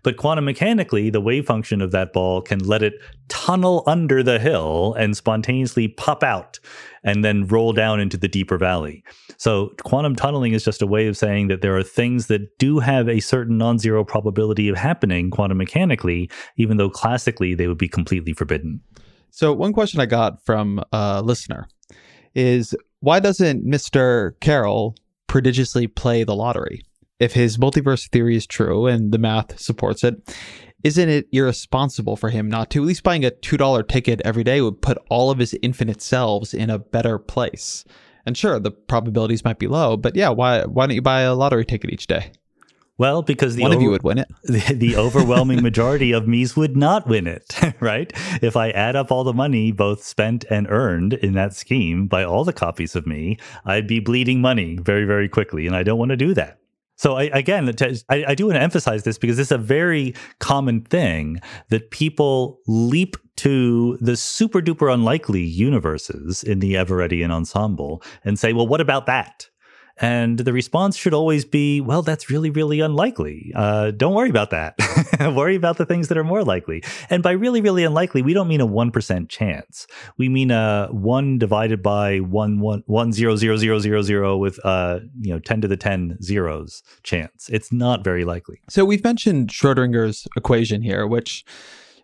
But quantum mechanically, the wave function of that ball can let it tunnel under the hill and spontaneously pop out and then roll down into the deeper valley. So quantum tunneling is just a way of saying that there are things that do have a certain non-zero probability of happening quantum mechanically, even though classically they would be completely forbidden. So one question I got from a listener is why doesn't Mr. Carroll prodigiously play the lottery? If his multiverse theory is true and the math supports it, isn't it irresponsible for him not to? At least buying a $2 ticket every day would put all of his infinite selves in a better place. And sure, the probabilities might be low, but yeah, why why don't you buy a lottery ticket each day? Well, because the one over, of you would win it. The, the overwhelming majority of me's would not win it, right? If I add up all the money both spent and earned in that scheme by all the copies of me, I'd be bleeding money very, very quickly, and I don't want to do that. So I, again, I, I do want to emphasize this because it's a very common thing that people leap to the super duper unlikely universes in the Everettian ensemble and say, well, what about that? And the response should always be, well, that's really, really unlikely. Uh, don't worry about that. worry about the things that are more likely. And by really, really unlikely, we don't mean a 1% chance. We mean a 1 divided by 1, 1, 1 0, 0, 0, 0, 0 with, uh, you know, 10 to the 10 zeros chance. It's not very likely. So we've mentioned Schrodinger's equation here, which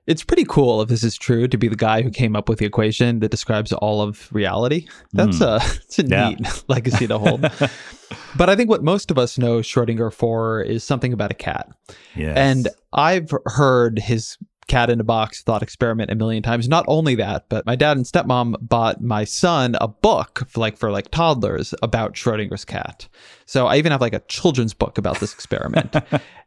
it's pretty cool if this is true to be the guy who came up with the equation that describes all of reality. That's mm. a it's a yeah. neat legacy to hold. but I think what most of us know Schrodinger for is something about a cat. Yes. And I've heard his cat in a box thought experiment a million times. Not only that, but my dad and stepmom bought my son a book for like for like toddlers about Schrodinger's cat. So I even have like a children's book about this experiment.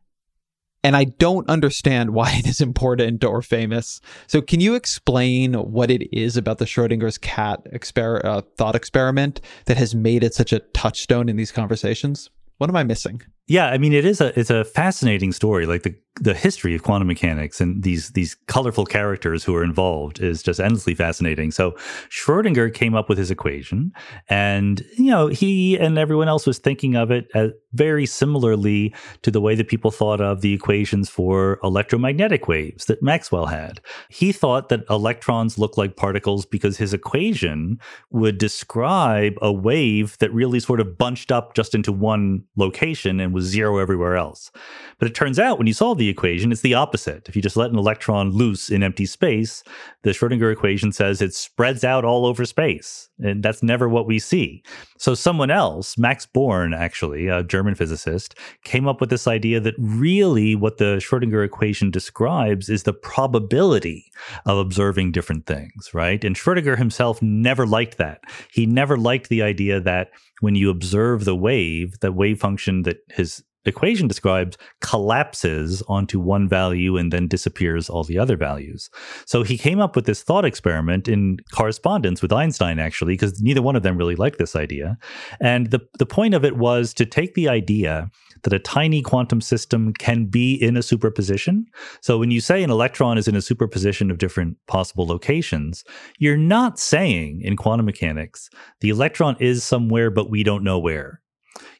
and I don't understand why it is important or famous. So, can you explain what it is about the Schrodinger's cat exper- uh, thought experiment that has made it such a touchstone in these conversations? What am I missing? Yeah, I mean it is a it's a fascinating story. Like the the history of quantum mechanics and these these colorful characters who are involved is just endlessly fascinating. So Schrodinger came up with his equation, and you know he and everyone else was thinking of it as very similarly to the way that people thought of the equations for electromagnetic waves that Maxwell had. He thought that electrons look like particles because his equation would describe a wave that really sort of bunched up just into one location and was zero everywhere else. But it turns out when you solve the equation, it's the opposite. If you just let an electron loose in empty space, the Schrodinger equation says it spreads out all over space. And that's never what we see. So someone else, Max Born, actually, a German physicist, came up with this idea that really what the Schrodinger equation describes is the probability of observing different things, right? And Schrodinger himself never liked that. He never liked the idea that when you observe the wave, the wave function that his equation describes collapses onto one value and then disappears all the other values. So he came up with this thought experiment in correspondence with Einstein, actually, because neither one of them really liked this idea. And the, the point of it was to take the idea that a tiny quantum system can be in a superposition. So when you say an electron is in a superposition of different possible locations, you're not saying in quantum mechanics the electron is somewhere, but we don't know where.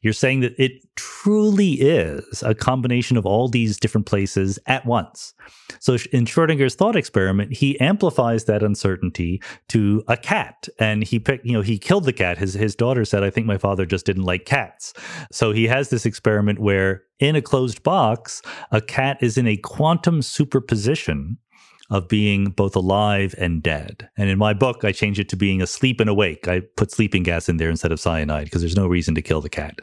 You're saying that it truly is a combination of all these different places at once. So in Schrodinger's thought experiment, he amplifies that uncertainty to a cat, and he picked, you know, he killed the cat. His his daughter said, "I think my father just didn't like cats." So he has this experiment where in a closed box, a cat is in a quantum superposition of being both alive and dead. And in my book, I change it to being asleep and awake. I put sleeping gas in there instead of cyanide because there's no reason to kill the cat.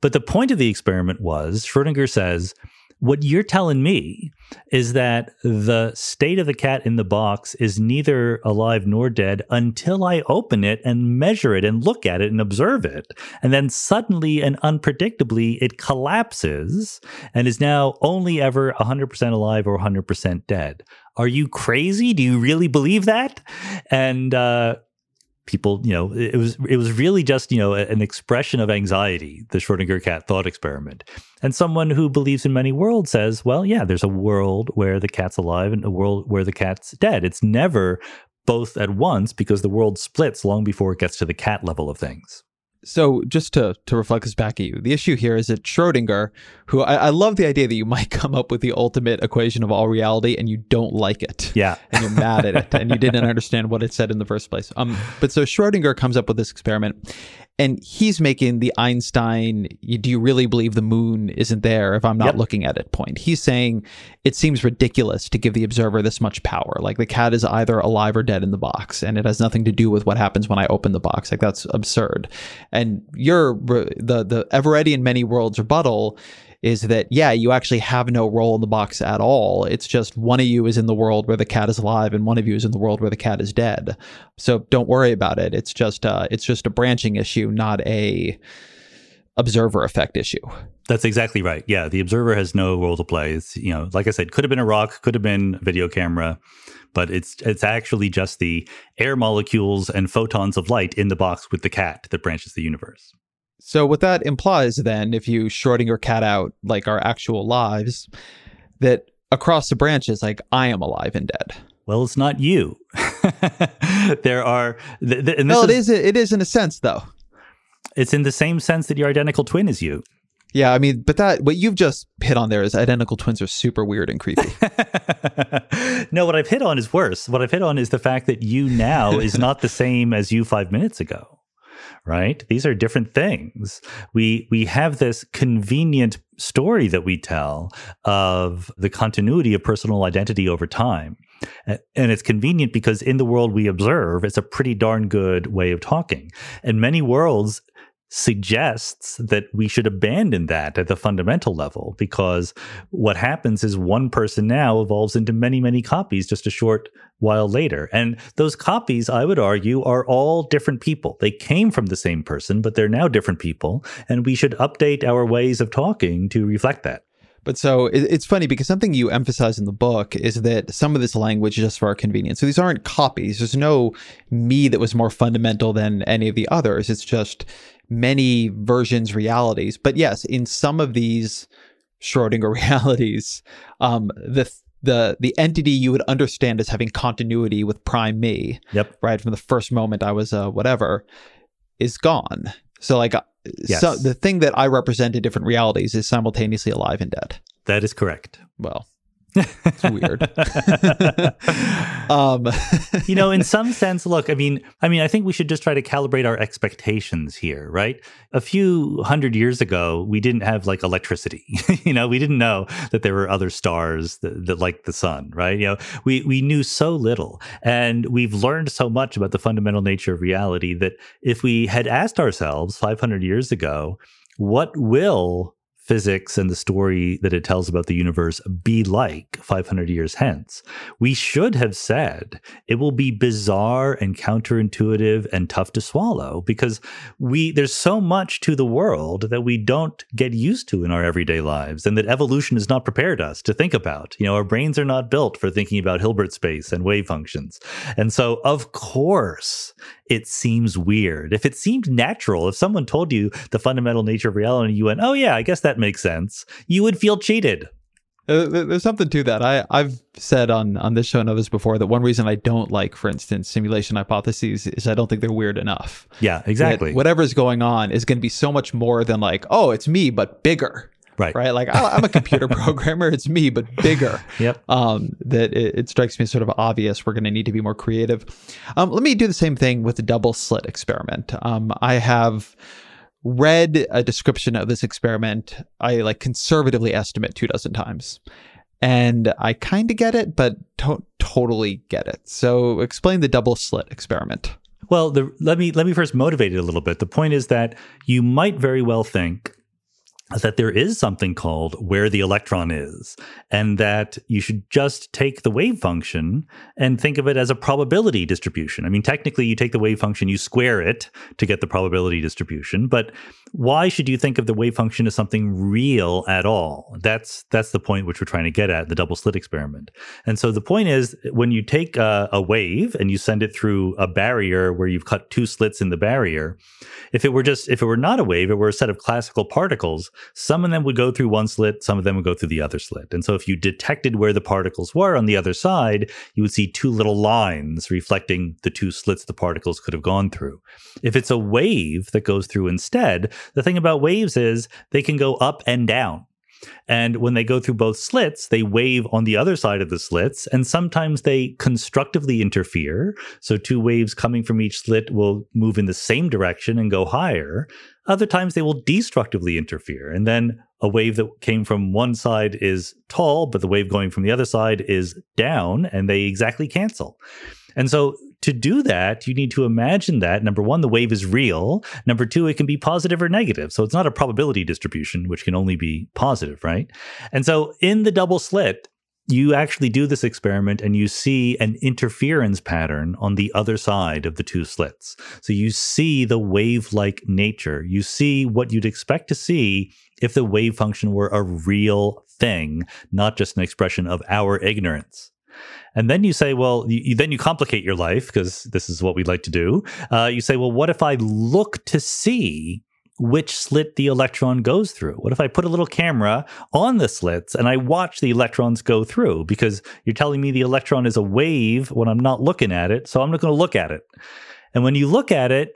But the point of the experiment was Schrodinger says, what you're telling me is that the state of the cat in the box is neither alive nor dead until I open it and measure it and look at it and observe it. And then suddenly and unpredictably, it collapses and is now only ever 100% alive or 100% dead. Are you crazy? Do you really believe that? And, uh, people, you know, it was it was really just you know an expression of anxiety. The Schrodinger cat thought experiment, and someone who believes in many worlds says, well, yeah, there's a world where the cat's alive and a world where the cat's dead. It's never both at once because the world splits long before it gets to the cat level of things so just to to reflect this back at you, the issue here is that Schrodinger, who I, I, love the idea that you might come up with the ultimate equation of all reality and you don't like it. Yeah. And you're mad at it and you didn't understand what it said in the first place. Um, but so Schrodinger comes up with this experiment and he's making the Einstein, do you really believe the moon isn't there if I'm not yep. looking at it point? He's saying it seems ridiculous to give the observer this much power. Like the cat is either alive or dead in the box and it has nothing to do with what happens when I open the box. Like that's absurd. And your the the Everettian many worlds rebuttal is that yeah, you actually have no role in the box at all. It's just one of you is in the world where the cat is alive and one of you is in the world where the cat is dead. So don't worry about it. It's just uh, it's just a branching issue, not a observer effect issue. That's exactly right. Yeah, the observer has no role to play. It's you know, like I said, could have been a rock, could have been a video camera, but it's it's actually just the air molecules and photons of light in the box with the cat that branches the universe. So what that implies then, if you Schrodinger cat out like our actual lives, that across the branches, like I am alive and dead. Well, it's not you. there are. Th- th- no, it is, is. It is in a sense, though. It's in the same sense that your identical twin is you. Yeah, I mean, but that what you've just hit on there is identical twins are super weird and creepy. no, what I've hit on is worse. What I've hit on is the fact that you now is not the same as you five minutes ago right? These are different things. We we have this convenient story that we tell of the continuity of personal identity over time. And it's convenient because in the world we observe it's a pretty darn good way of talking. And many worlds suggests that we should abandon that at the fundamental level because what happens is one person now evolves into many, many copies just a short while later. And those copies, I would argue, are all different people. They came from the same person, but they're now different people. And we should update our ways of talking to reflect that. But so it's funny because something you emphasize in the book is that some of this language is just for our convenience. So these aren't copies. There's no me that was more fundamental than any of the others. It's just many versions, realities. But yes, in some of these Schrodinger realities, um, the the the entity you would understand as having continuity with prime me, Yep. right from the first moment I was uh, whatever, is gone. So like, uh, Yes. so the thing that I represent in different realities is simultaneously alive and dead. That is correct. Well, it's weird. um, you know, in some sense, look, I mean, I mean, I think we should just try to calibrate our expectations here, right? A few hundred years ago, we didn't have like electricity. you know, we didn't know that there were other stars that, that like the sun, right? You know, we we knew so little, and we've learned so much about the fundamental nature of reality that if we had asked ourselves 500 years ago, what will physics and the story that it tells about the universe be like 500 years hence, we should have said it will be bizarre and counterintuitive and tough to swallow because we there's so much to the world that we don't get used to in our everyday lives and that evolution has not prepared us to think about. You know, our brains are not built for thinking about Hilbert space and wave functions. And so of course it seems weird. If it seemed natural, if someone told you the fundamental nature of reality, you went, "Oh yeah, I guess that makes sense," you would feel cheated. Uh, There's something to that. I, I've said on, on this show and others before that one reason I don't like, for instance, simulation hypotheses is I don't think they're weird enough. Yeah, That exactly. whatever's going on is going to be so much more than like, oh, it's me, but bigger. right. Right. Like I, I'm a computer programmer. It's me, but bigger. Yep. um, that it, it strikes me as sort of obvious. We're going to need to be more creative. Um, let me do the same thing with the double slit experiment. Um, I have read a description of this experiment. I like conservatively estimate two dozen times. And I kind of get it, but don't totally get it. So explain the double slit experiment. Well, the, let me let me first motivate it a little bit. The point is that you might very well think that there is something called where the electron is, and that you should just take the wave function and think of it as a probability distribution. I mean, technically, you take the wave function, you square it to get the probability distribution, but why should you think of the wave function as something real at all? That's that's the point which we're trying to get at the double slit experiment. And so the point is, when you take a, a wave and you send it through a barrier where you've cut two slits in the barrier, if it were just if it were not a wave, it were a set of classical particles. Some of them would go through one slit, some of them would go through the other slit. And so if you detected where the particles were on the other side, you would see two little lines reflecting the two slits the particles could have gone through. If it's a wave that goes through instead, the thing about waves is they can go up and down. And when they go through both slits, they wave on the other side of the slits, and sometimes they constructively interfere. So, two waves coming from each slit will move in the same direction and go higher. Other times, they will destructively interfere. And then a wave that came from one side is tall, but the wave going from the other side is down, and they exactly cancel. And so, to do that, you need to imagine that number one, the wave is real. Number two, it can be positive or negative. So it's not a probability distribution, which can only be positive, right? And so in the double slit, you actually do this experiment and you see an interference pattern on the other side of the two slits. So you see the wave like nature. You see what you'd expect to see if the wave function were a real thing, not just an expression of our ignorance. And then you say, well, you, then you complicate your life because this is what we'd like to do. Uh, you say, well, what if I look to see which slit the electron goes through? What if I put a little camera on the slits and I watch the electrons go through? Because you're telling me the electron is a wave when I'm not looking at it, so I'm not going to look at it. And when you look at it,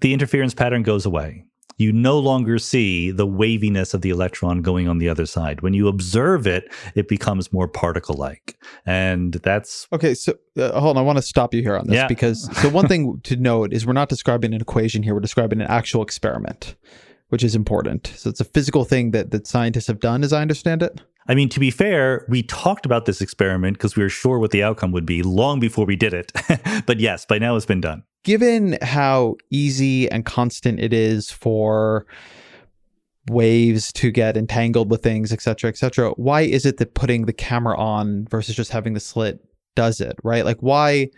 the interference pattern goes away. You no longer see the waviness of the electron going on the other side. When you observe it, it becomes more particle like. And that's Okay, so uh, hold on. I want to stop you here on this Yeah. because so one thing to note is we're not describing an equation here. We're describing an actual experiment, which is important. So it's a physical thing that that scientists have done, as I understand it. I mean, to be fair, we talked about this experiment because we were sure what the outcome would be long before we did it. but yes, by now it's been done. Given how easy and constant it is for waves to get entangled with things, et cetera, et cetera, why is it that putting the camera on versus just having the slit does it, right? Like, why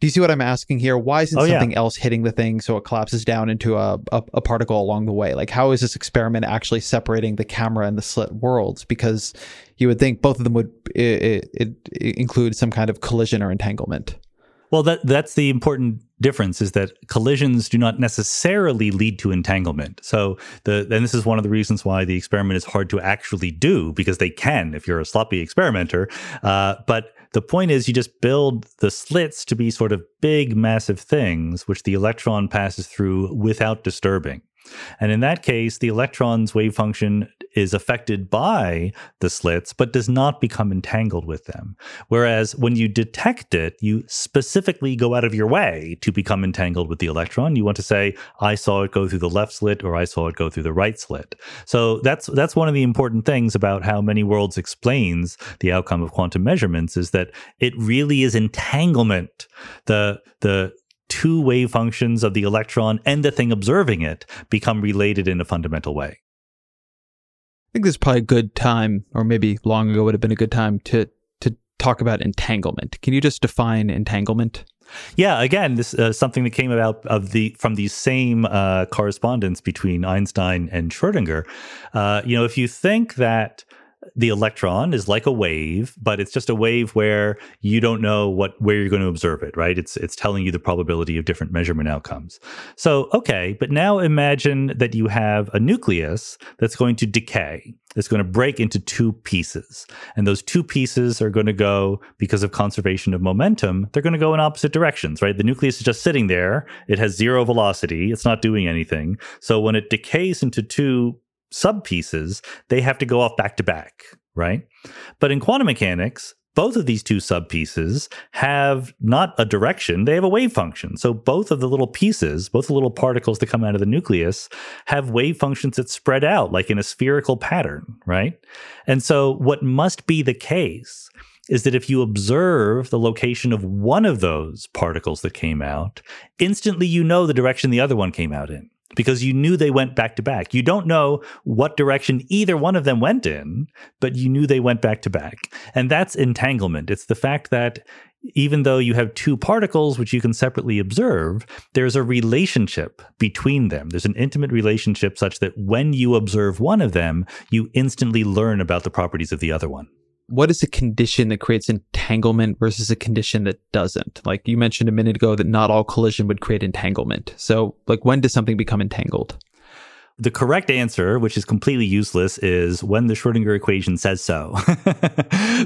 Do you see what I'm asking here? Why isn't Oh, yeah. something else hitting the thing so it collapses down into a, a, a particle along the way? Like, how is this experiment actually separating the camera and the slit worlds? Because you would think both of them would i i it, include some kind of collision or entanglement. Well, that that's the important difference is that collisions do not necessarily lead to entanglement. So the and this is one of the reasons why the experiment is hard to actually do because they can if you're a sloppy experimenter. Uh, but the point is you just build the slits to be sort of big, massive things which the electron passes through without disturbing. And in that case, the electron's wave function is affected by the slits, but does not become entangled with them. Whereas when you detect it, you specifically go out of your way to become entangled with the electron. You want to say, I saw it go through the left slit or I saw it go through the right slit. So that's that's one of the important things about how many worlds explains the outcome of quantum measurements is that it really is entanglement. The the two wave functions of the electron and the thing observing it become related in a fundamental way. I think this is probably a good time, or maybe long ago would have been a good time to to talk about entanglement. Can you just define entanglement? Yeah, again, this uh, something that came about of the from the same uh, correspondence between Einstein and Schrödinger. Uh, you know, if you think that the electron is like a wave, but it's just a wave where you don't know what where you're going to observe it, right? It's it's telling you the probability of different measurement outcomes. So, okay, but now imagine that you have a nucleus that's going to decay. It's going to break into two pieces. And those two pieces are going to go because of conservation of momentum, they're going to go in opposite directions, right? The nucleus is just sitting there. It has zero velocity. It's not doing anything. So when it decays into two sub pieces, they have to go off back to back, right? But in quantum mechanics, both of these two sub pieces have not a direction, they have a wave function. So both of the little pieces, both the little particles that come out of the nucleus, have wave functions that spread out like in a spherical pattern, right? And so what must be the case is that if you observe the location of one of those particles that came out, instantly you know the direction the other one came out in because you knew they went back to back. You don't know what direction either one of them went in, but you knew they went back to back. And that's entanglement. It's the fact that even though you have two particles which you can separately observe, there's a relationship between them. There's an intimate relationship such that when you observe one of them, you instantly learn about the properties of the other one what is a condition that creates entanglement versus a condition that doesn't? Like you mentioned a minute ago that not all collision would create entanglement. So, like, when does something become entangled? The correct answer, which is completely useless, is when the Schrodinger equation says so.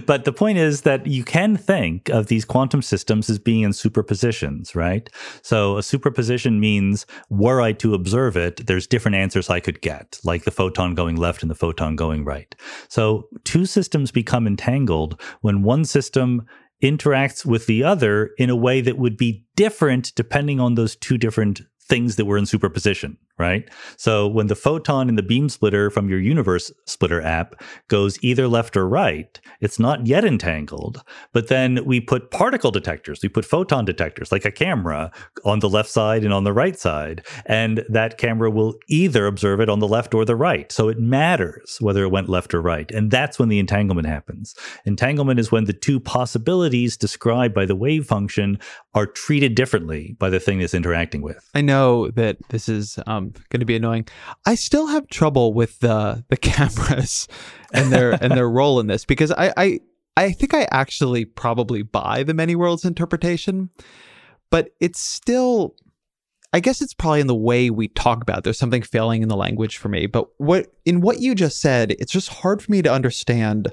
but the point is that you can think of these quantum systems as being in superpositions, right? So a superposition means were I to observe it, there's different answers I could get, like the photon going left and the photon going right. So two systems become entangled when one system interacts with the other in a way that would be different depending on those two different things that were in superposition, right? So when the photon in the beam splitter from your universe splitter app goes either left or right, it's not yet entangled. But then we put particle detectors, we put photon detectors like a camera on the left side and on the right side. And that camera will either observe it on the left or the right. So it matters whether it went left or right. And that's when the entanglement happens. Entanglement is when the two possibilities described by the wave function are treated differently by the thing it's interacting with. I know that this is um, going to be annoying. I still have trouble with the the cameras and their and their role in this because I, I I think I actually probably buy the many worlds interpretation, but it's still I guess it's probably in the way we talk about. It. There's something failing in the language for me. But what in what you just said, it's just hard for me to understand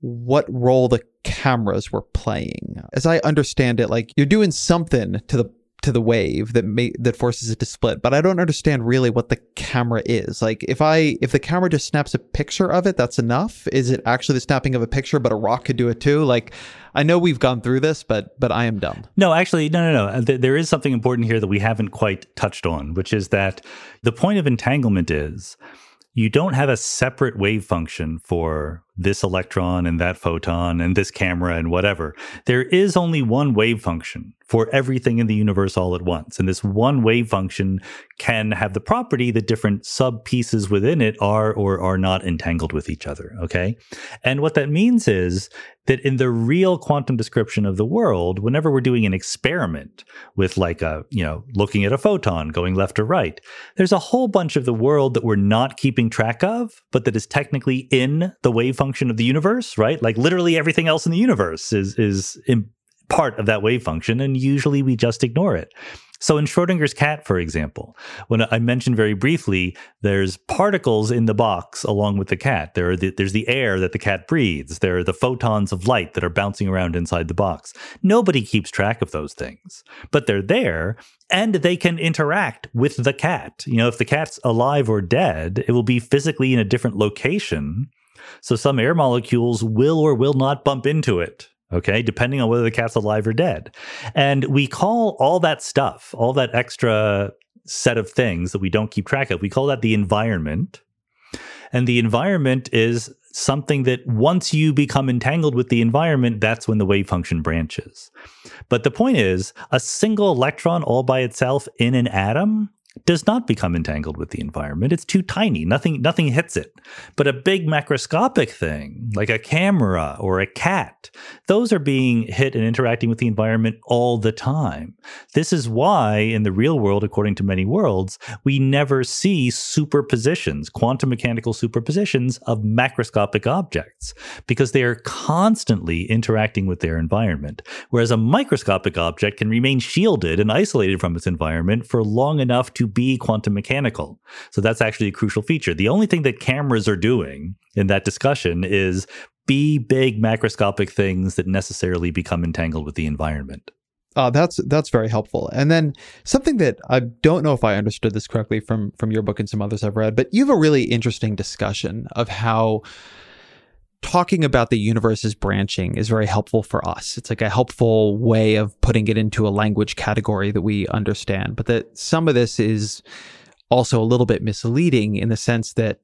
what role the cameras were playing. As I understand it, like you're doing something to the to the wave that may, that forces it to split, but I don't understand really what the camera is. Like if I if the camera just snaps a picture of it, that's enough. Is it actually the snapping of a picture, but a rock could do it too? Like I know we've gone through this, but but I am dumb. No, actually, no, no, no. Uh, there is something important here that we haven't quite touched on, which is that the point of entanglement is you don't have a separate wave function for this electron and that photon and this camera and whatever. There is only one wave function for everything in the universe all at once. And this one wave function can have the property that different sub pieces within it are or are not entangled with each other. Okay. And what that means is that in the real quantum description of the world, whenever we're doing an experiment with like a, you know, looking at a photon going left or right, there's a whole bunch of the world that we're not keeping track of, but that is technically in the wave function of the universe, right? Like literally everything else in the universe is, is part of that wave function. And usually we just ignore it. So in Schrodinger's cat, for example, when I mentioned very briefly, there's particles in the box along with the cat. There the, there's the air that the cat breathes. There are the photons of light that are bouncing around inside the box. Nobody keeps track of those things, but they're there and they can interact with the cat. You know, if the cat's alive or dead, it will be physically in a different location. So some air molecules will or will not bump into it okay, depending on whether the cat's alive or dead. And we call all that stuff, all that extra set of things that we don't keep track of, we call that the environment. And the environment is something that once you become entangled with the environment, that's when the wave function branches. But the point is, a single electron all by itself in an atom does not become entangled with the environment. It's too tiny. Nothing nothing hits it. But a big macroscopic thing, like a camera or a cat, those are being hit and interacting with the environment all the time. This is why in the real world, according to many worlds, we never see superpositions, quantum mechanical superpositions of macroscopic objects, because they are constantly interacting with their environment. Whereas a microscopic object can remain shielded and isolated from its environment for long enough to be quantum mechanical. So that's actually a crucial feature. The only thing that cameras are doing in that discussion is be big macroscopic things that necessarily become entangled with the environment. Uh, that's that's very helpful. And then something that I don't know if I understood this correctly from from your book and some others I've read, but you have a really interesting discussion of how talking about the universe as branching is very helpful for us. It's like a helpful way of putting it into a language category that we understand. But that some of this is also a little bit misleading in the sense that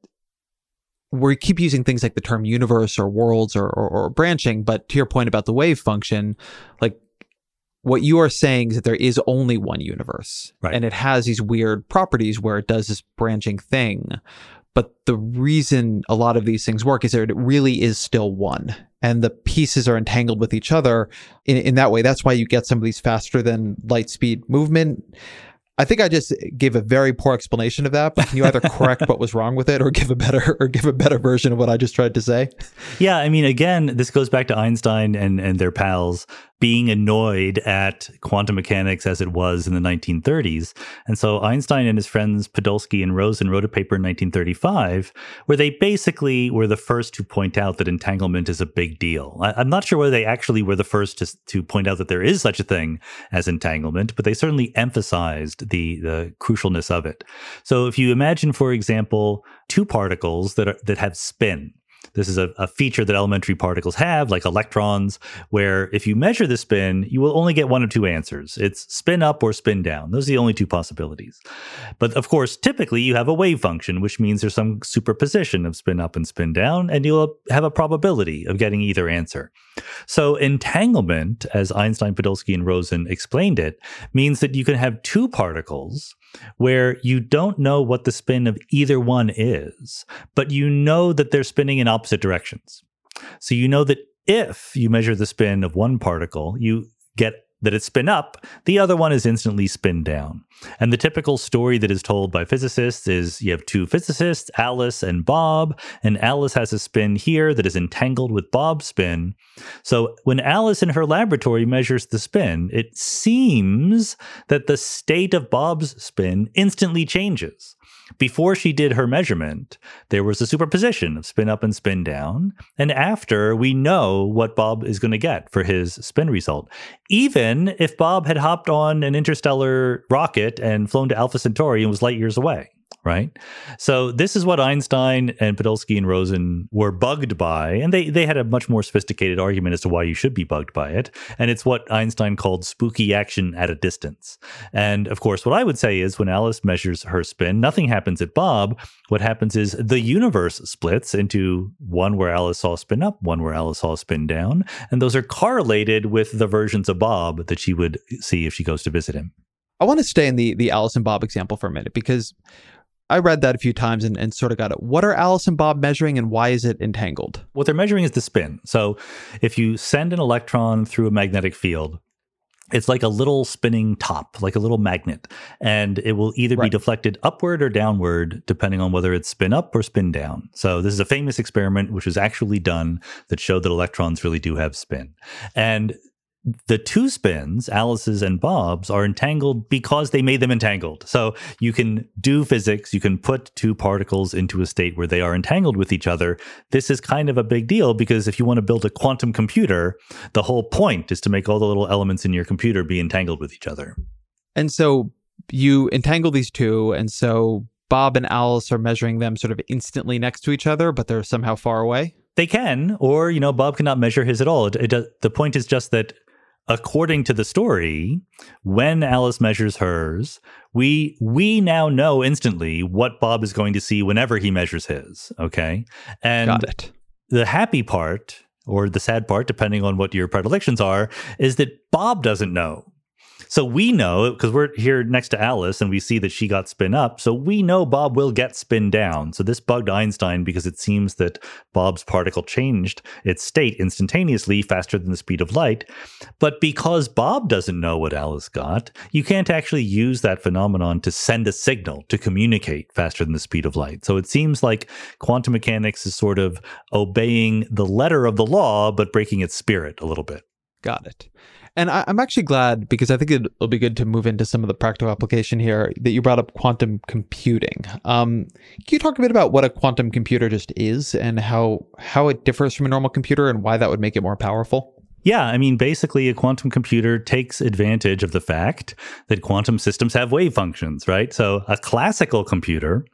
we keep using things like the term universe or worlds or, or, or branching. But to your point about the wave function, like what you are saying is that there is only one universe right. and it has these weird properties where it does this branching thing but the reason a lot of these things work is that it really is still one and the pieces are entangled with each other in, in that way. That's why you get some of these faster than light speed movement. I think I just gave a very poor explanation of that, but can you either correct what was wrong with it or give a better or give a better version of what I just tried to say? Yeah, I mean again, this goes back to Einstein and and their pals being annoyed at quantum mechanics as it was in the 1930s. And so Einstein and his friends Podolsky and Rosen wrote a paper in 1935 where they basically were the first to point out that entanglement is a big deal. I, am not sure whether they actually were the first to, to point out that there is such a thing as entanglement, but they certainly emphasized the, the crucialness of it. So if you imagine, for example, two particles that, are, that have spin, this is a, a, feature that elementary particles have, like electrons, where if you measure the spin, you will only get one of two answers. It's spin up or spin down. Those are the only two possibilities. But of course, typically you have a wave function, which means there's some superposition of spin up and spin down, and you'll have a probability of getting either answer. So entanglement, as Einstein, Podolsky, and Rosen explained it, means that you can have two particles where you don't know what the spin of either one is, but you know that they're spinning in opposite directions. So you know that if you measure the spin of one particle, you get that it's spin up, the other one is instantly spin down. And the typical story that is told by physicists is you have two physicists, Alice and Bob, and Alice has a spin here that is entangled with Bob's spin. So when Alice in her laboratory measures the spin, it seems that the state of Bob's spin instantly changes. Before she did her measurement, there was a superposition of spin up and spin down. And after, we know what Bob is going to get for his spin result. Even if Bob had hopped on an interstellar rocket and flown to Alpha Centauri and was light years away. Right? So this is what Einstein and Podolsky and Rosen were bugged by, and they they had a much more sophisticated argument as to why you should be bugged by it, and it's what Einstein called spooky action at a distance. And of course, what I would say is when Alice measures her spin, nothing happens at Bob. What happens is the universe splits into one where Alice saw spin up, one where Alice saw spin down, and those are correlated with the versions of Bob that she would see if she goes to visit him. I want to stay in the the Alice and Bob example for a minute because I read that a few times and, and sort of got it. What are Alice and Bob measuring and why is it entangled? What they're measuring is the spin. So if you send an electron through a magnetic field, it's like a little spinning top, like a little magnet, and it will either right. be deflected upward or downward, depending on whether it's spin up or spin down. So, this is a famous experiment which was actually done that showed that electrons really do have spin. And the two spins, Alice's and Bob's, are entangled because they made them entangled. So you can do physics, you can put two particles into a state where they are entangled with each other. This is kind of a big deal because if you want to build a quantum computer, the whole point is to make all the little elements in your computer be entangled with each other. And so you entangle these two, and so Bob and Alice are measuring them sort of instantly next to each other, but they're somehow far away. They can, or you know, Bob cannot measure his at all. It, it, the point is just that according to the story, when Alice measures hers, we we now know instantly what Bob is going to see whenever he measures his. Okay, and the happy part or the sad part, depending on what your predilections are, is that Bob doesn't know. So we know because we're here next to Alice and we see that she got spin up. So we know Bob will get spin down. So this bugged Einstein because it seems that Bob's particle changed its state instantaneously faster than the speed of light. But because Bob doesn't know what Alice got, you can't actually use that phenomenon to send a signal to communicate faster than the speed of light. So it seems like quantum mechanics is sort of obeying the letter of the law, but breaking its spirit a little bit. Got it. And I, am actually glad because I think it'll be good to move into some of the practical application here that you brought up quantum computing. Um, can you talk a bit about what a quantum computer just is and how how it differs from a normal computer and why that would make it more powerful? Yeah, I mean, basically, a quantum computer takes advantage of the fact that quantum systems have wave functions, right? So, a classical computer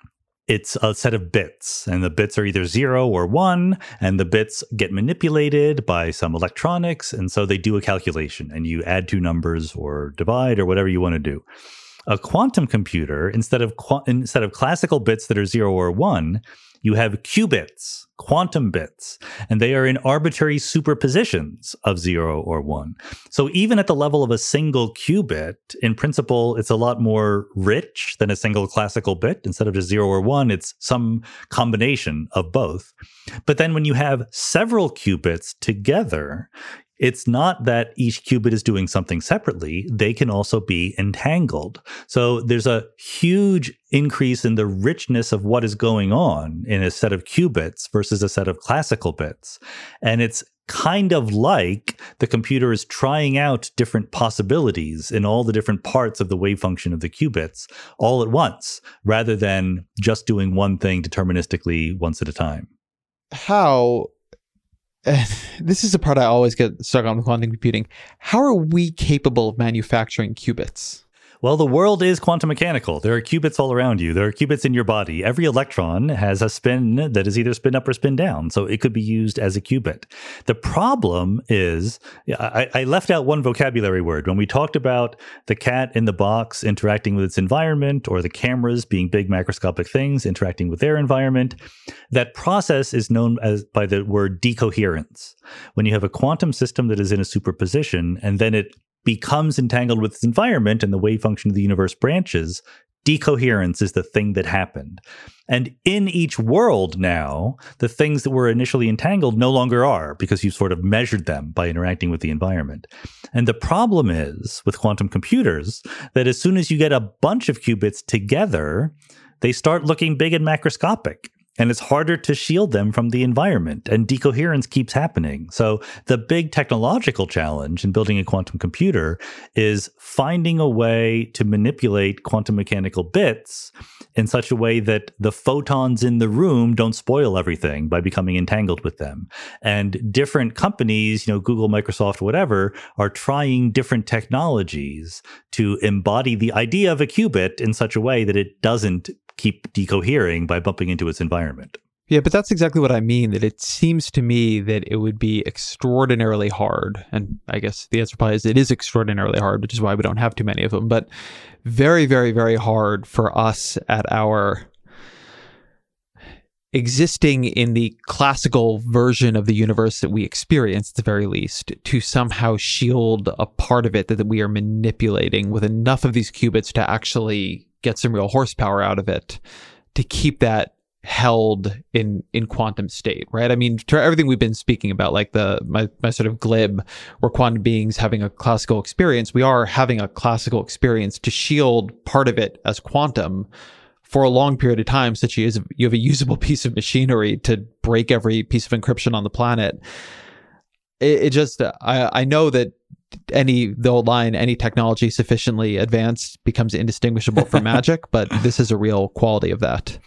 it's a set of bits, and the bits are either zero or one, and the bits get manipulated by some electronics, and so they do a calculation, and you add two numbers or divide or whatever you want to do. A quantum computer, instead of qu- instead of classical bits that are zero or one, you have qubits, quantum bits, and they are in arbitrary superpositions of zero or one. So even at the level of a single qubit, in principle, it's a lot more rich than a single classical bit. Instead of just zero or one, it's some combination of both. But then when you have several qubits together, it's not that each qubit is doing something separately. They can also be entangled. So there's a huge increase in the richness of what is going on in a set of qubits versus a set of classical bits. And it's kind of like the computer is trying out different possibilities in all the different parts of the wave function of the qubits all at once, rather than just doing one thing deterministically once at a time. How this is the part I always get stuck on with quantum computing. How are we capable of manufacturing qubits? Well, the world is quantum mechanical. There are qubits all around you. There are qubits in your body. Every electron has a spin that is either spin up or spin down. So it could be used as a qubit. The problem is, I, I left out one vocabulary word. When we talked about the cat in the box interacting with its environment or the cameras being big macroscopic things interacting with their environment, that process is known as by the word decoherence. When you have a quantum system that is in a superposition and then it becomes entangled with its environment and the wave function of the universe branches, decoherence is the thing that happened. And in each world now, the things that were initially entangled no longer are because you've sort of measured them by interacting with the environment. And the problem is with quantum computers that as soon as you get a bunch of qubits together, they start looking big and macroscopic and it's harder to shield them from the environment and decoherence keeps happening. So the big technological challenge in building a quantum computer is finding a way to manipulate quantum mechanical bits in such a way that the photons in the room don't spoil everything by becoming entangled with them. And different companies you know google microsoft whatever are trying different technologies to embody the idea of a qubit in such a way that it doesn't keep decohering by bumping into its environment. Yeah, but that's exactly what I mean. That it seems to me that it would be extraordinarily hard. And I guess the answer probably is it is extraordinarily hard, which is why we don't have too many of them. But very, very, very hard for us at our existing in the classical version of the universe that we experience, at the very least, to somehow shield a part of it that we are manipulating with enough of these qubits to actually get some real horsepower out of it to keep that held in in quantum state right? I mean to everything we've been speaking about like the my, my sort of glib where quantum beings having a classical experience. We are having a classical experience to shield part of it as quantum for a long period of time such as you have a usable piece of machinery to break every piece of encryption on the planet. It, it just i i know that any the old line any technology sufficiently advanced becomes indistinguishable from magic but this is a real quality of that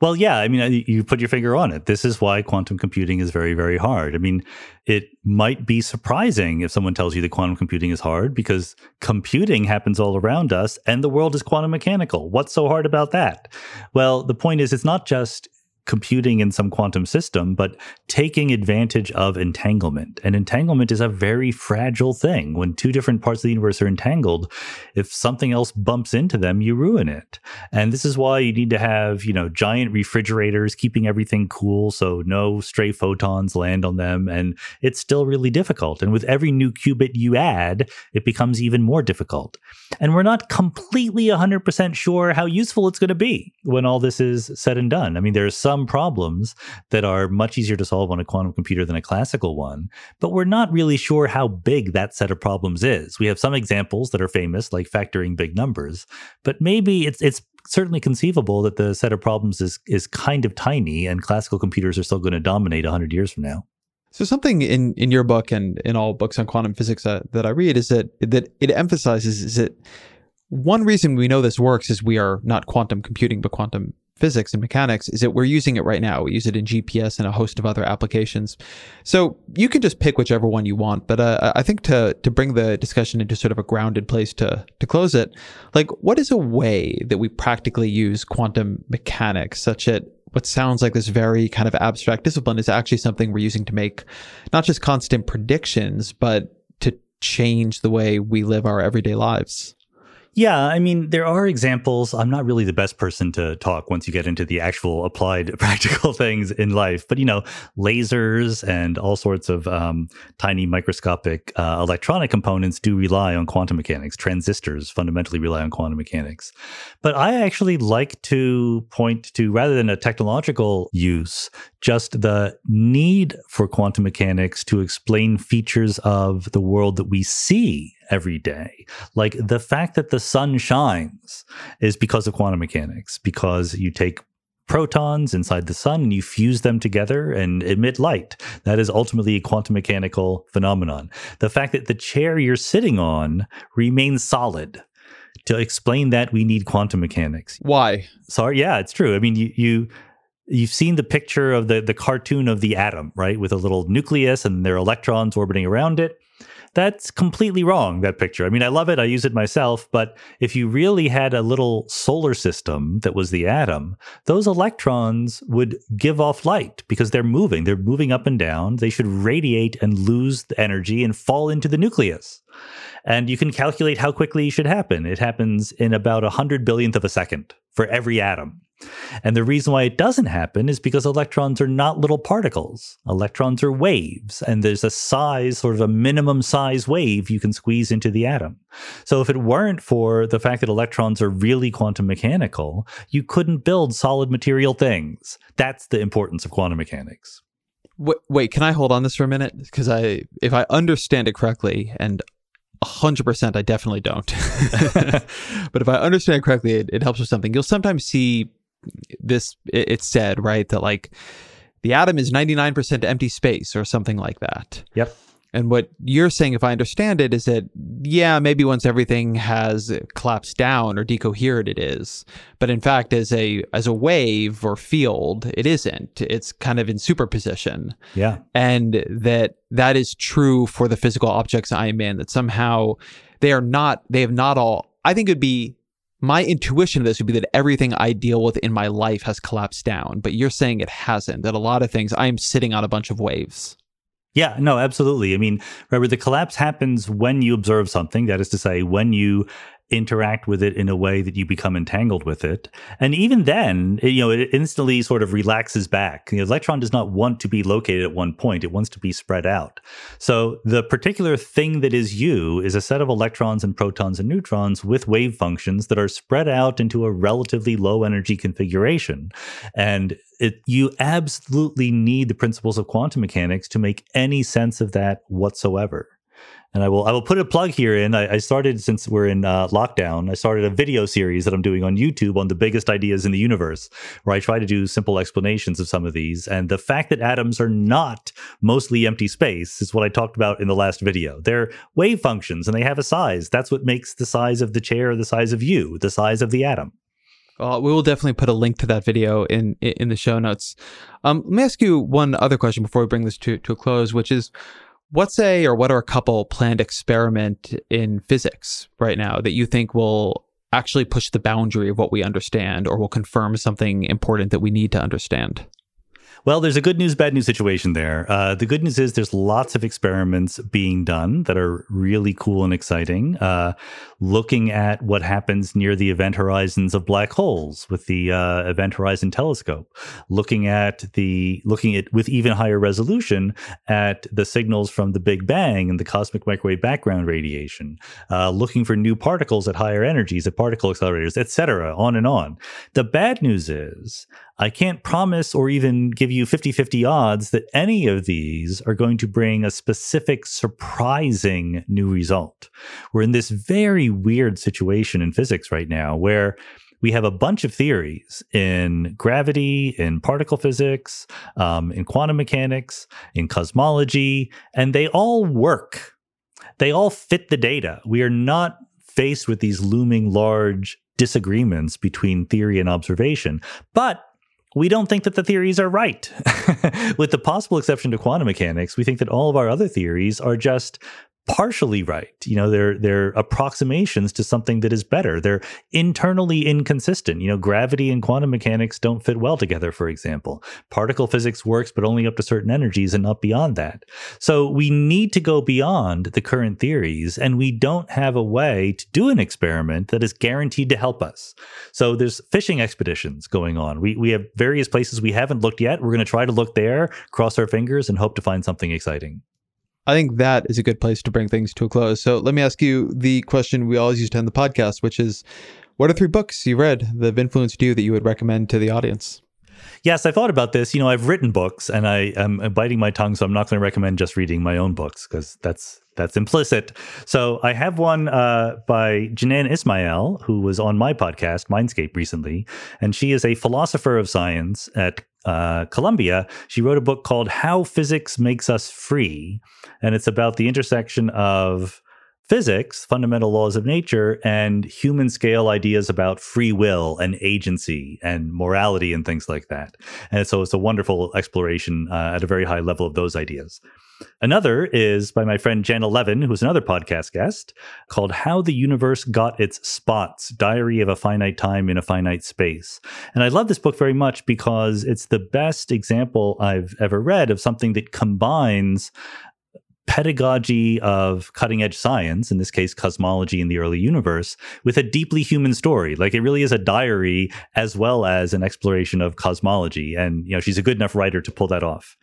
well, yeah, I mean, you put your finger on it. This is why quantum computing is very, very hard. I mean, it might be surprising if someone tells you that quantum computing is hard because computing happens all around us and the world is quantum mechanical. What's so hard about that? Well, the point is, it's not just computing in some quantum system, but taking advantage of entanglement. And entanglement is a very fragile thing. When two different parts of the universe are entangled, if something else bumps into them, you ruin it. And this is why you need to have, you know, giant refrigerators keeping everything cool so no stray photons land on them. And it's still really difficult. And with every new qubit you add, it becomes even more difficult. And we're not completely 100% sure how useful it's going to be when all this is said and done. I mean, there are some problems that are much easier to solve on a quantum computer than a classical one, but we're not really sure how big that set of problems is. We have some examples that are famous, like factoring big numbers, but maybe it's it's certainly conceivable that the set of problems is is kind of tiny and classical computers are still going to dominate 100 years from now. So something in, in your book and in all books on quantum physics that, that I read is that that it emphasizes is that one reason we know this works is we are not quantum computing but quantum physics and mechanics is that we're using it right now. We use it in GPS and a host of other applications. So you can just pick whichever one you want. But uh, I think to to bring the discussion into sort of a grounded place to to close it, like what is a way that we practically use quantum mechanics such that what sounds like this very kind of abstract discipline is actually something we're using to make not just constant predictions, but to change the way we live our everyday lives. Yeah, I mean, there are examples. I'm not really the best person to talk once you get into the actual applied practical things in life, but you know, lasers and all sorts of um, tiny microscopic uh, electronic components do rely on quantum mechanics. Transistors fundamentally rely on quantum mechanics. But I actually like to point to, rather than a technological use, just the need for quantum mechanics to explain features of the world that we see every day. Like the fact that the sun shines is because of quantum mechanics, because you take protons inside the sun and you fuse them together and emit light. That is ultimately a quantum mechanical phenomenon. The fact that the chair you're sitting on remains solid. To explain that, we need quantum mechanics. Why? Sorry, yeah, it's true. I mean, you you you've seen the picture of the the cartoon of the atom, right, with a little nucleus and there are electrons orbiting around it. That's completely wrong, that picture. I mean, I love it. I use it myself. But if you really had a little solar system that was the atom, those electrons would give off light because they're moving. They're moving up and down. They should radiate and lose the energy and fall into the nucleus. And you can calculate how quickly it should happen. It happens in about a hundred billionth of a second for every atom. And the reason why it doesn't happen is because electrons are not little particles. Electrons are waves, and there's a size, sort of a minimum size wave you can squeeze into the atom. So if it weren't for the fact that electrons are really quantum mechanical, you couldn't build solid material things. That's the importance of quantum mechanics. Wait, wait can I hold on this for a minute? Because I, if I understand it correctly, and 100% I definitely don't. but if I understand correctly, it, it helps with something. You'll sometimes see this it's said right that like the atom is 99% empty space or something like that yep and what you're saying if i understand it is that yeah maybe once everything has collapsed down or decohered it is. But in fact as a as a wave or field it isn't. It's kind of in superposition. Yeah. And that that is true for the physical objects i'm in that somehow they are not they have not all i think it'd be my intuition of this would be that everything I deal with in my life has collapsed down, but you're saying it hasn't, that a lot of things I'm sitting on a bunch of waves. Yeah, no, absolutely. I mean, remember, the collapse happens when you observe something. That is to say, when you interact with it in a way that you become entangled with it. And even then, it, you know, it instantly sort of relaxes back. The electron does not want to be located at one point. It wants to be spread out. So the particular thing that is you is a set of electrons and protons and neutrons with wave functions that are spread out into a relatively low energy configuration. And it, you absolutely need the principles of quantum mechanics to make any sense of that whatsoever and I will I will put a plug here in. I, I started since we're in uh, lockdown. I started a video series that I'm doing on YouTube on the biggest ideas in the universe, where I try to do simple explanations of some of these. And the fact that atoms are not mostly empty space is what I talked about in the last video. They're wave functions, and they have a size. That's what makes the size of the chair the size of you, the size of the atom. Well, we will definitely put a link to that video in in the show notes. Um, let me ask you one other question before we bring this to, to a close, which is what's a or what are a couple planned experiment in physics right now that you think will actually push the boundary of what we understand or will confirm something important that we need to understand? Well, there's a good news, bad news situation there. Uh, the good news is there's lots of experiments being done that are really cool and exciting. Uh, looking at what happens near the event horizons of black holes with the uh, Event Horizon Telescope, looking at the looking at with even higher resolution at the signals from the Big Bang and the cosmic microwave background radiation, uh, looking for new particles at higher energies at particle accelerators, etc. On and on. The bad news is I can't promise or even give you 50 50 odds that any of these are going to bring a specific surprising new result. We're in this very weird situation in physics right now where we have a bunch of theories in gravity, in particle physics, um, in quantum mechanics, in cosmology, and they all work. They all fit the data. We are not faced with these looming large disagreements between theory and observation. But we don't think that the theories are right. With the possible exception to quantum mechanics, we think that all of our other theories are just partially right. You know, they're they're approximations to something that is better. They're internally inconsistent. You know, gravity and quantum mechanics don't fit well together, for example. Particle physics works, but only up to certain energies and not beyond that. So we need to go beyond the current theories, and we don't have a way to do an experiment that is guaranteed to help us. So there's fishing expeditions going on. We we have various places we haven't looked yet. We're going to try to look there, cross our fingers, and hope to find something exciting. I think that is a good place to bring things to a close. So let me ask you the question we always used to end the podcast, which is what are three books you read that have influenced you that you would recommend to the audience? Yes, I thought about this. You know, I've written books and I am biting my tongue, so I'm not going to recommend just reading my own books because that's that's implicit. So I have one uh, by Jenann Ismael, who was on my podcast, Mindscape, recently. And she is a philosopher of science at uh, Columbia. She wrote a book called How Physics Makes Us Free. And it's about the intersection of physics, fundamental laws of nature, and human scale ideas about free will and agency and morality and things like that. And so it's a wonderful exploration uh, at a very high level of those ideas. Another is by my friend Janna Levin, who's another podcast guest, called How the Universe Got Its Spots Diary of a Finite Time in a Finite Space. And I love this book very much because it's the best example I've ever read of something that combines pedagogy of cutting edge science, in this case, cosmology in the early universe, with a deeply human story. Like it really is a diary as well as an exploration of cosmology. And, you know, she's a good enough writer to pull that off.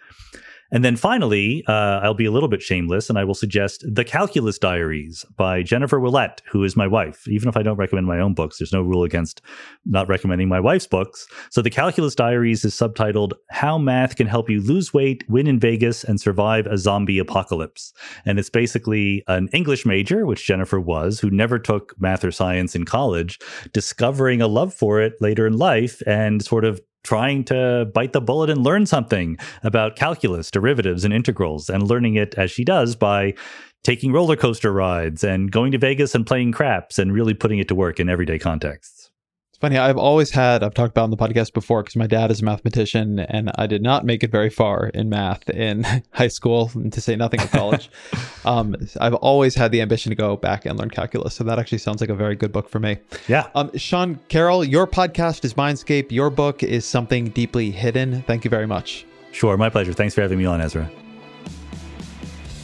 And then finally, uh, I'll be a little bit shameless and I will suggest The Calculus Diaries by Jennifer Ouellette, who is my wife. Even if I don't recommend my own books, there's no rule against not recommending my wife's books. So The Calculus Diaries is subtitled How Math Can Help You Lose Weight, Win in Vegas, and Survive a Zombie Apocalypse. And it's basically an English major, which Jennifer was, who never took math or science in college, discovering a love for it later in life and sort of trying to bite the bullet and learn something about calculus, derivatives, and integrals, and learning it as she does by taking roller coaster rides and going to Vegas and playing craps and really putting it to work in everyday contexts. Funny. I've always had, I've talked about on the podcast before because my dad is a mathematician and I did not make it very far in math in high school, to say nothing of college. um, I've always had the ambition to go back and learn calculus. So that actually sounds like a very good book for me. Yeah. Um, Sean Carroll, your podcast is Mindscape. Your book is Something Deeply Hidden. Thank you very much. Sure. My pleasure. Thanks for having me on, Ezra.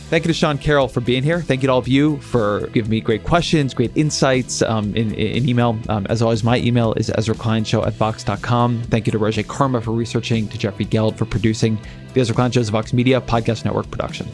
Thank you to Sean Carroll for being here. Thank you to all of you for giving me great questions, great insights um, in, in, email. Um, as always, my email is EzraKleinShow at Vox.com. Thank you to Roge Karma for researching, to Jeffrey Geld for producing. The Ezra Klein Show is Vox Media Podcast Network production.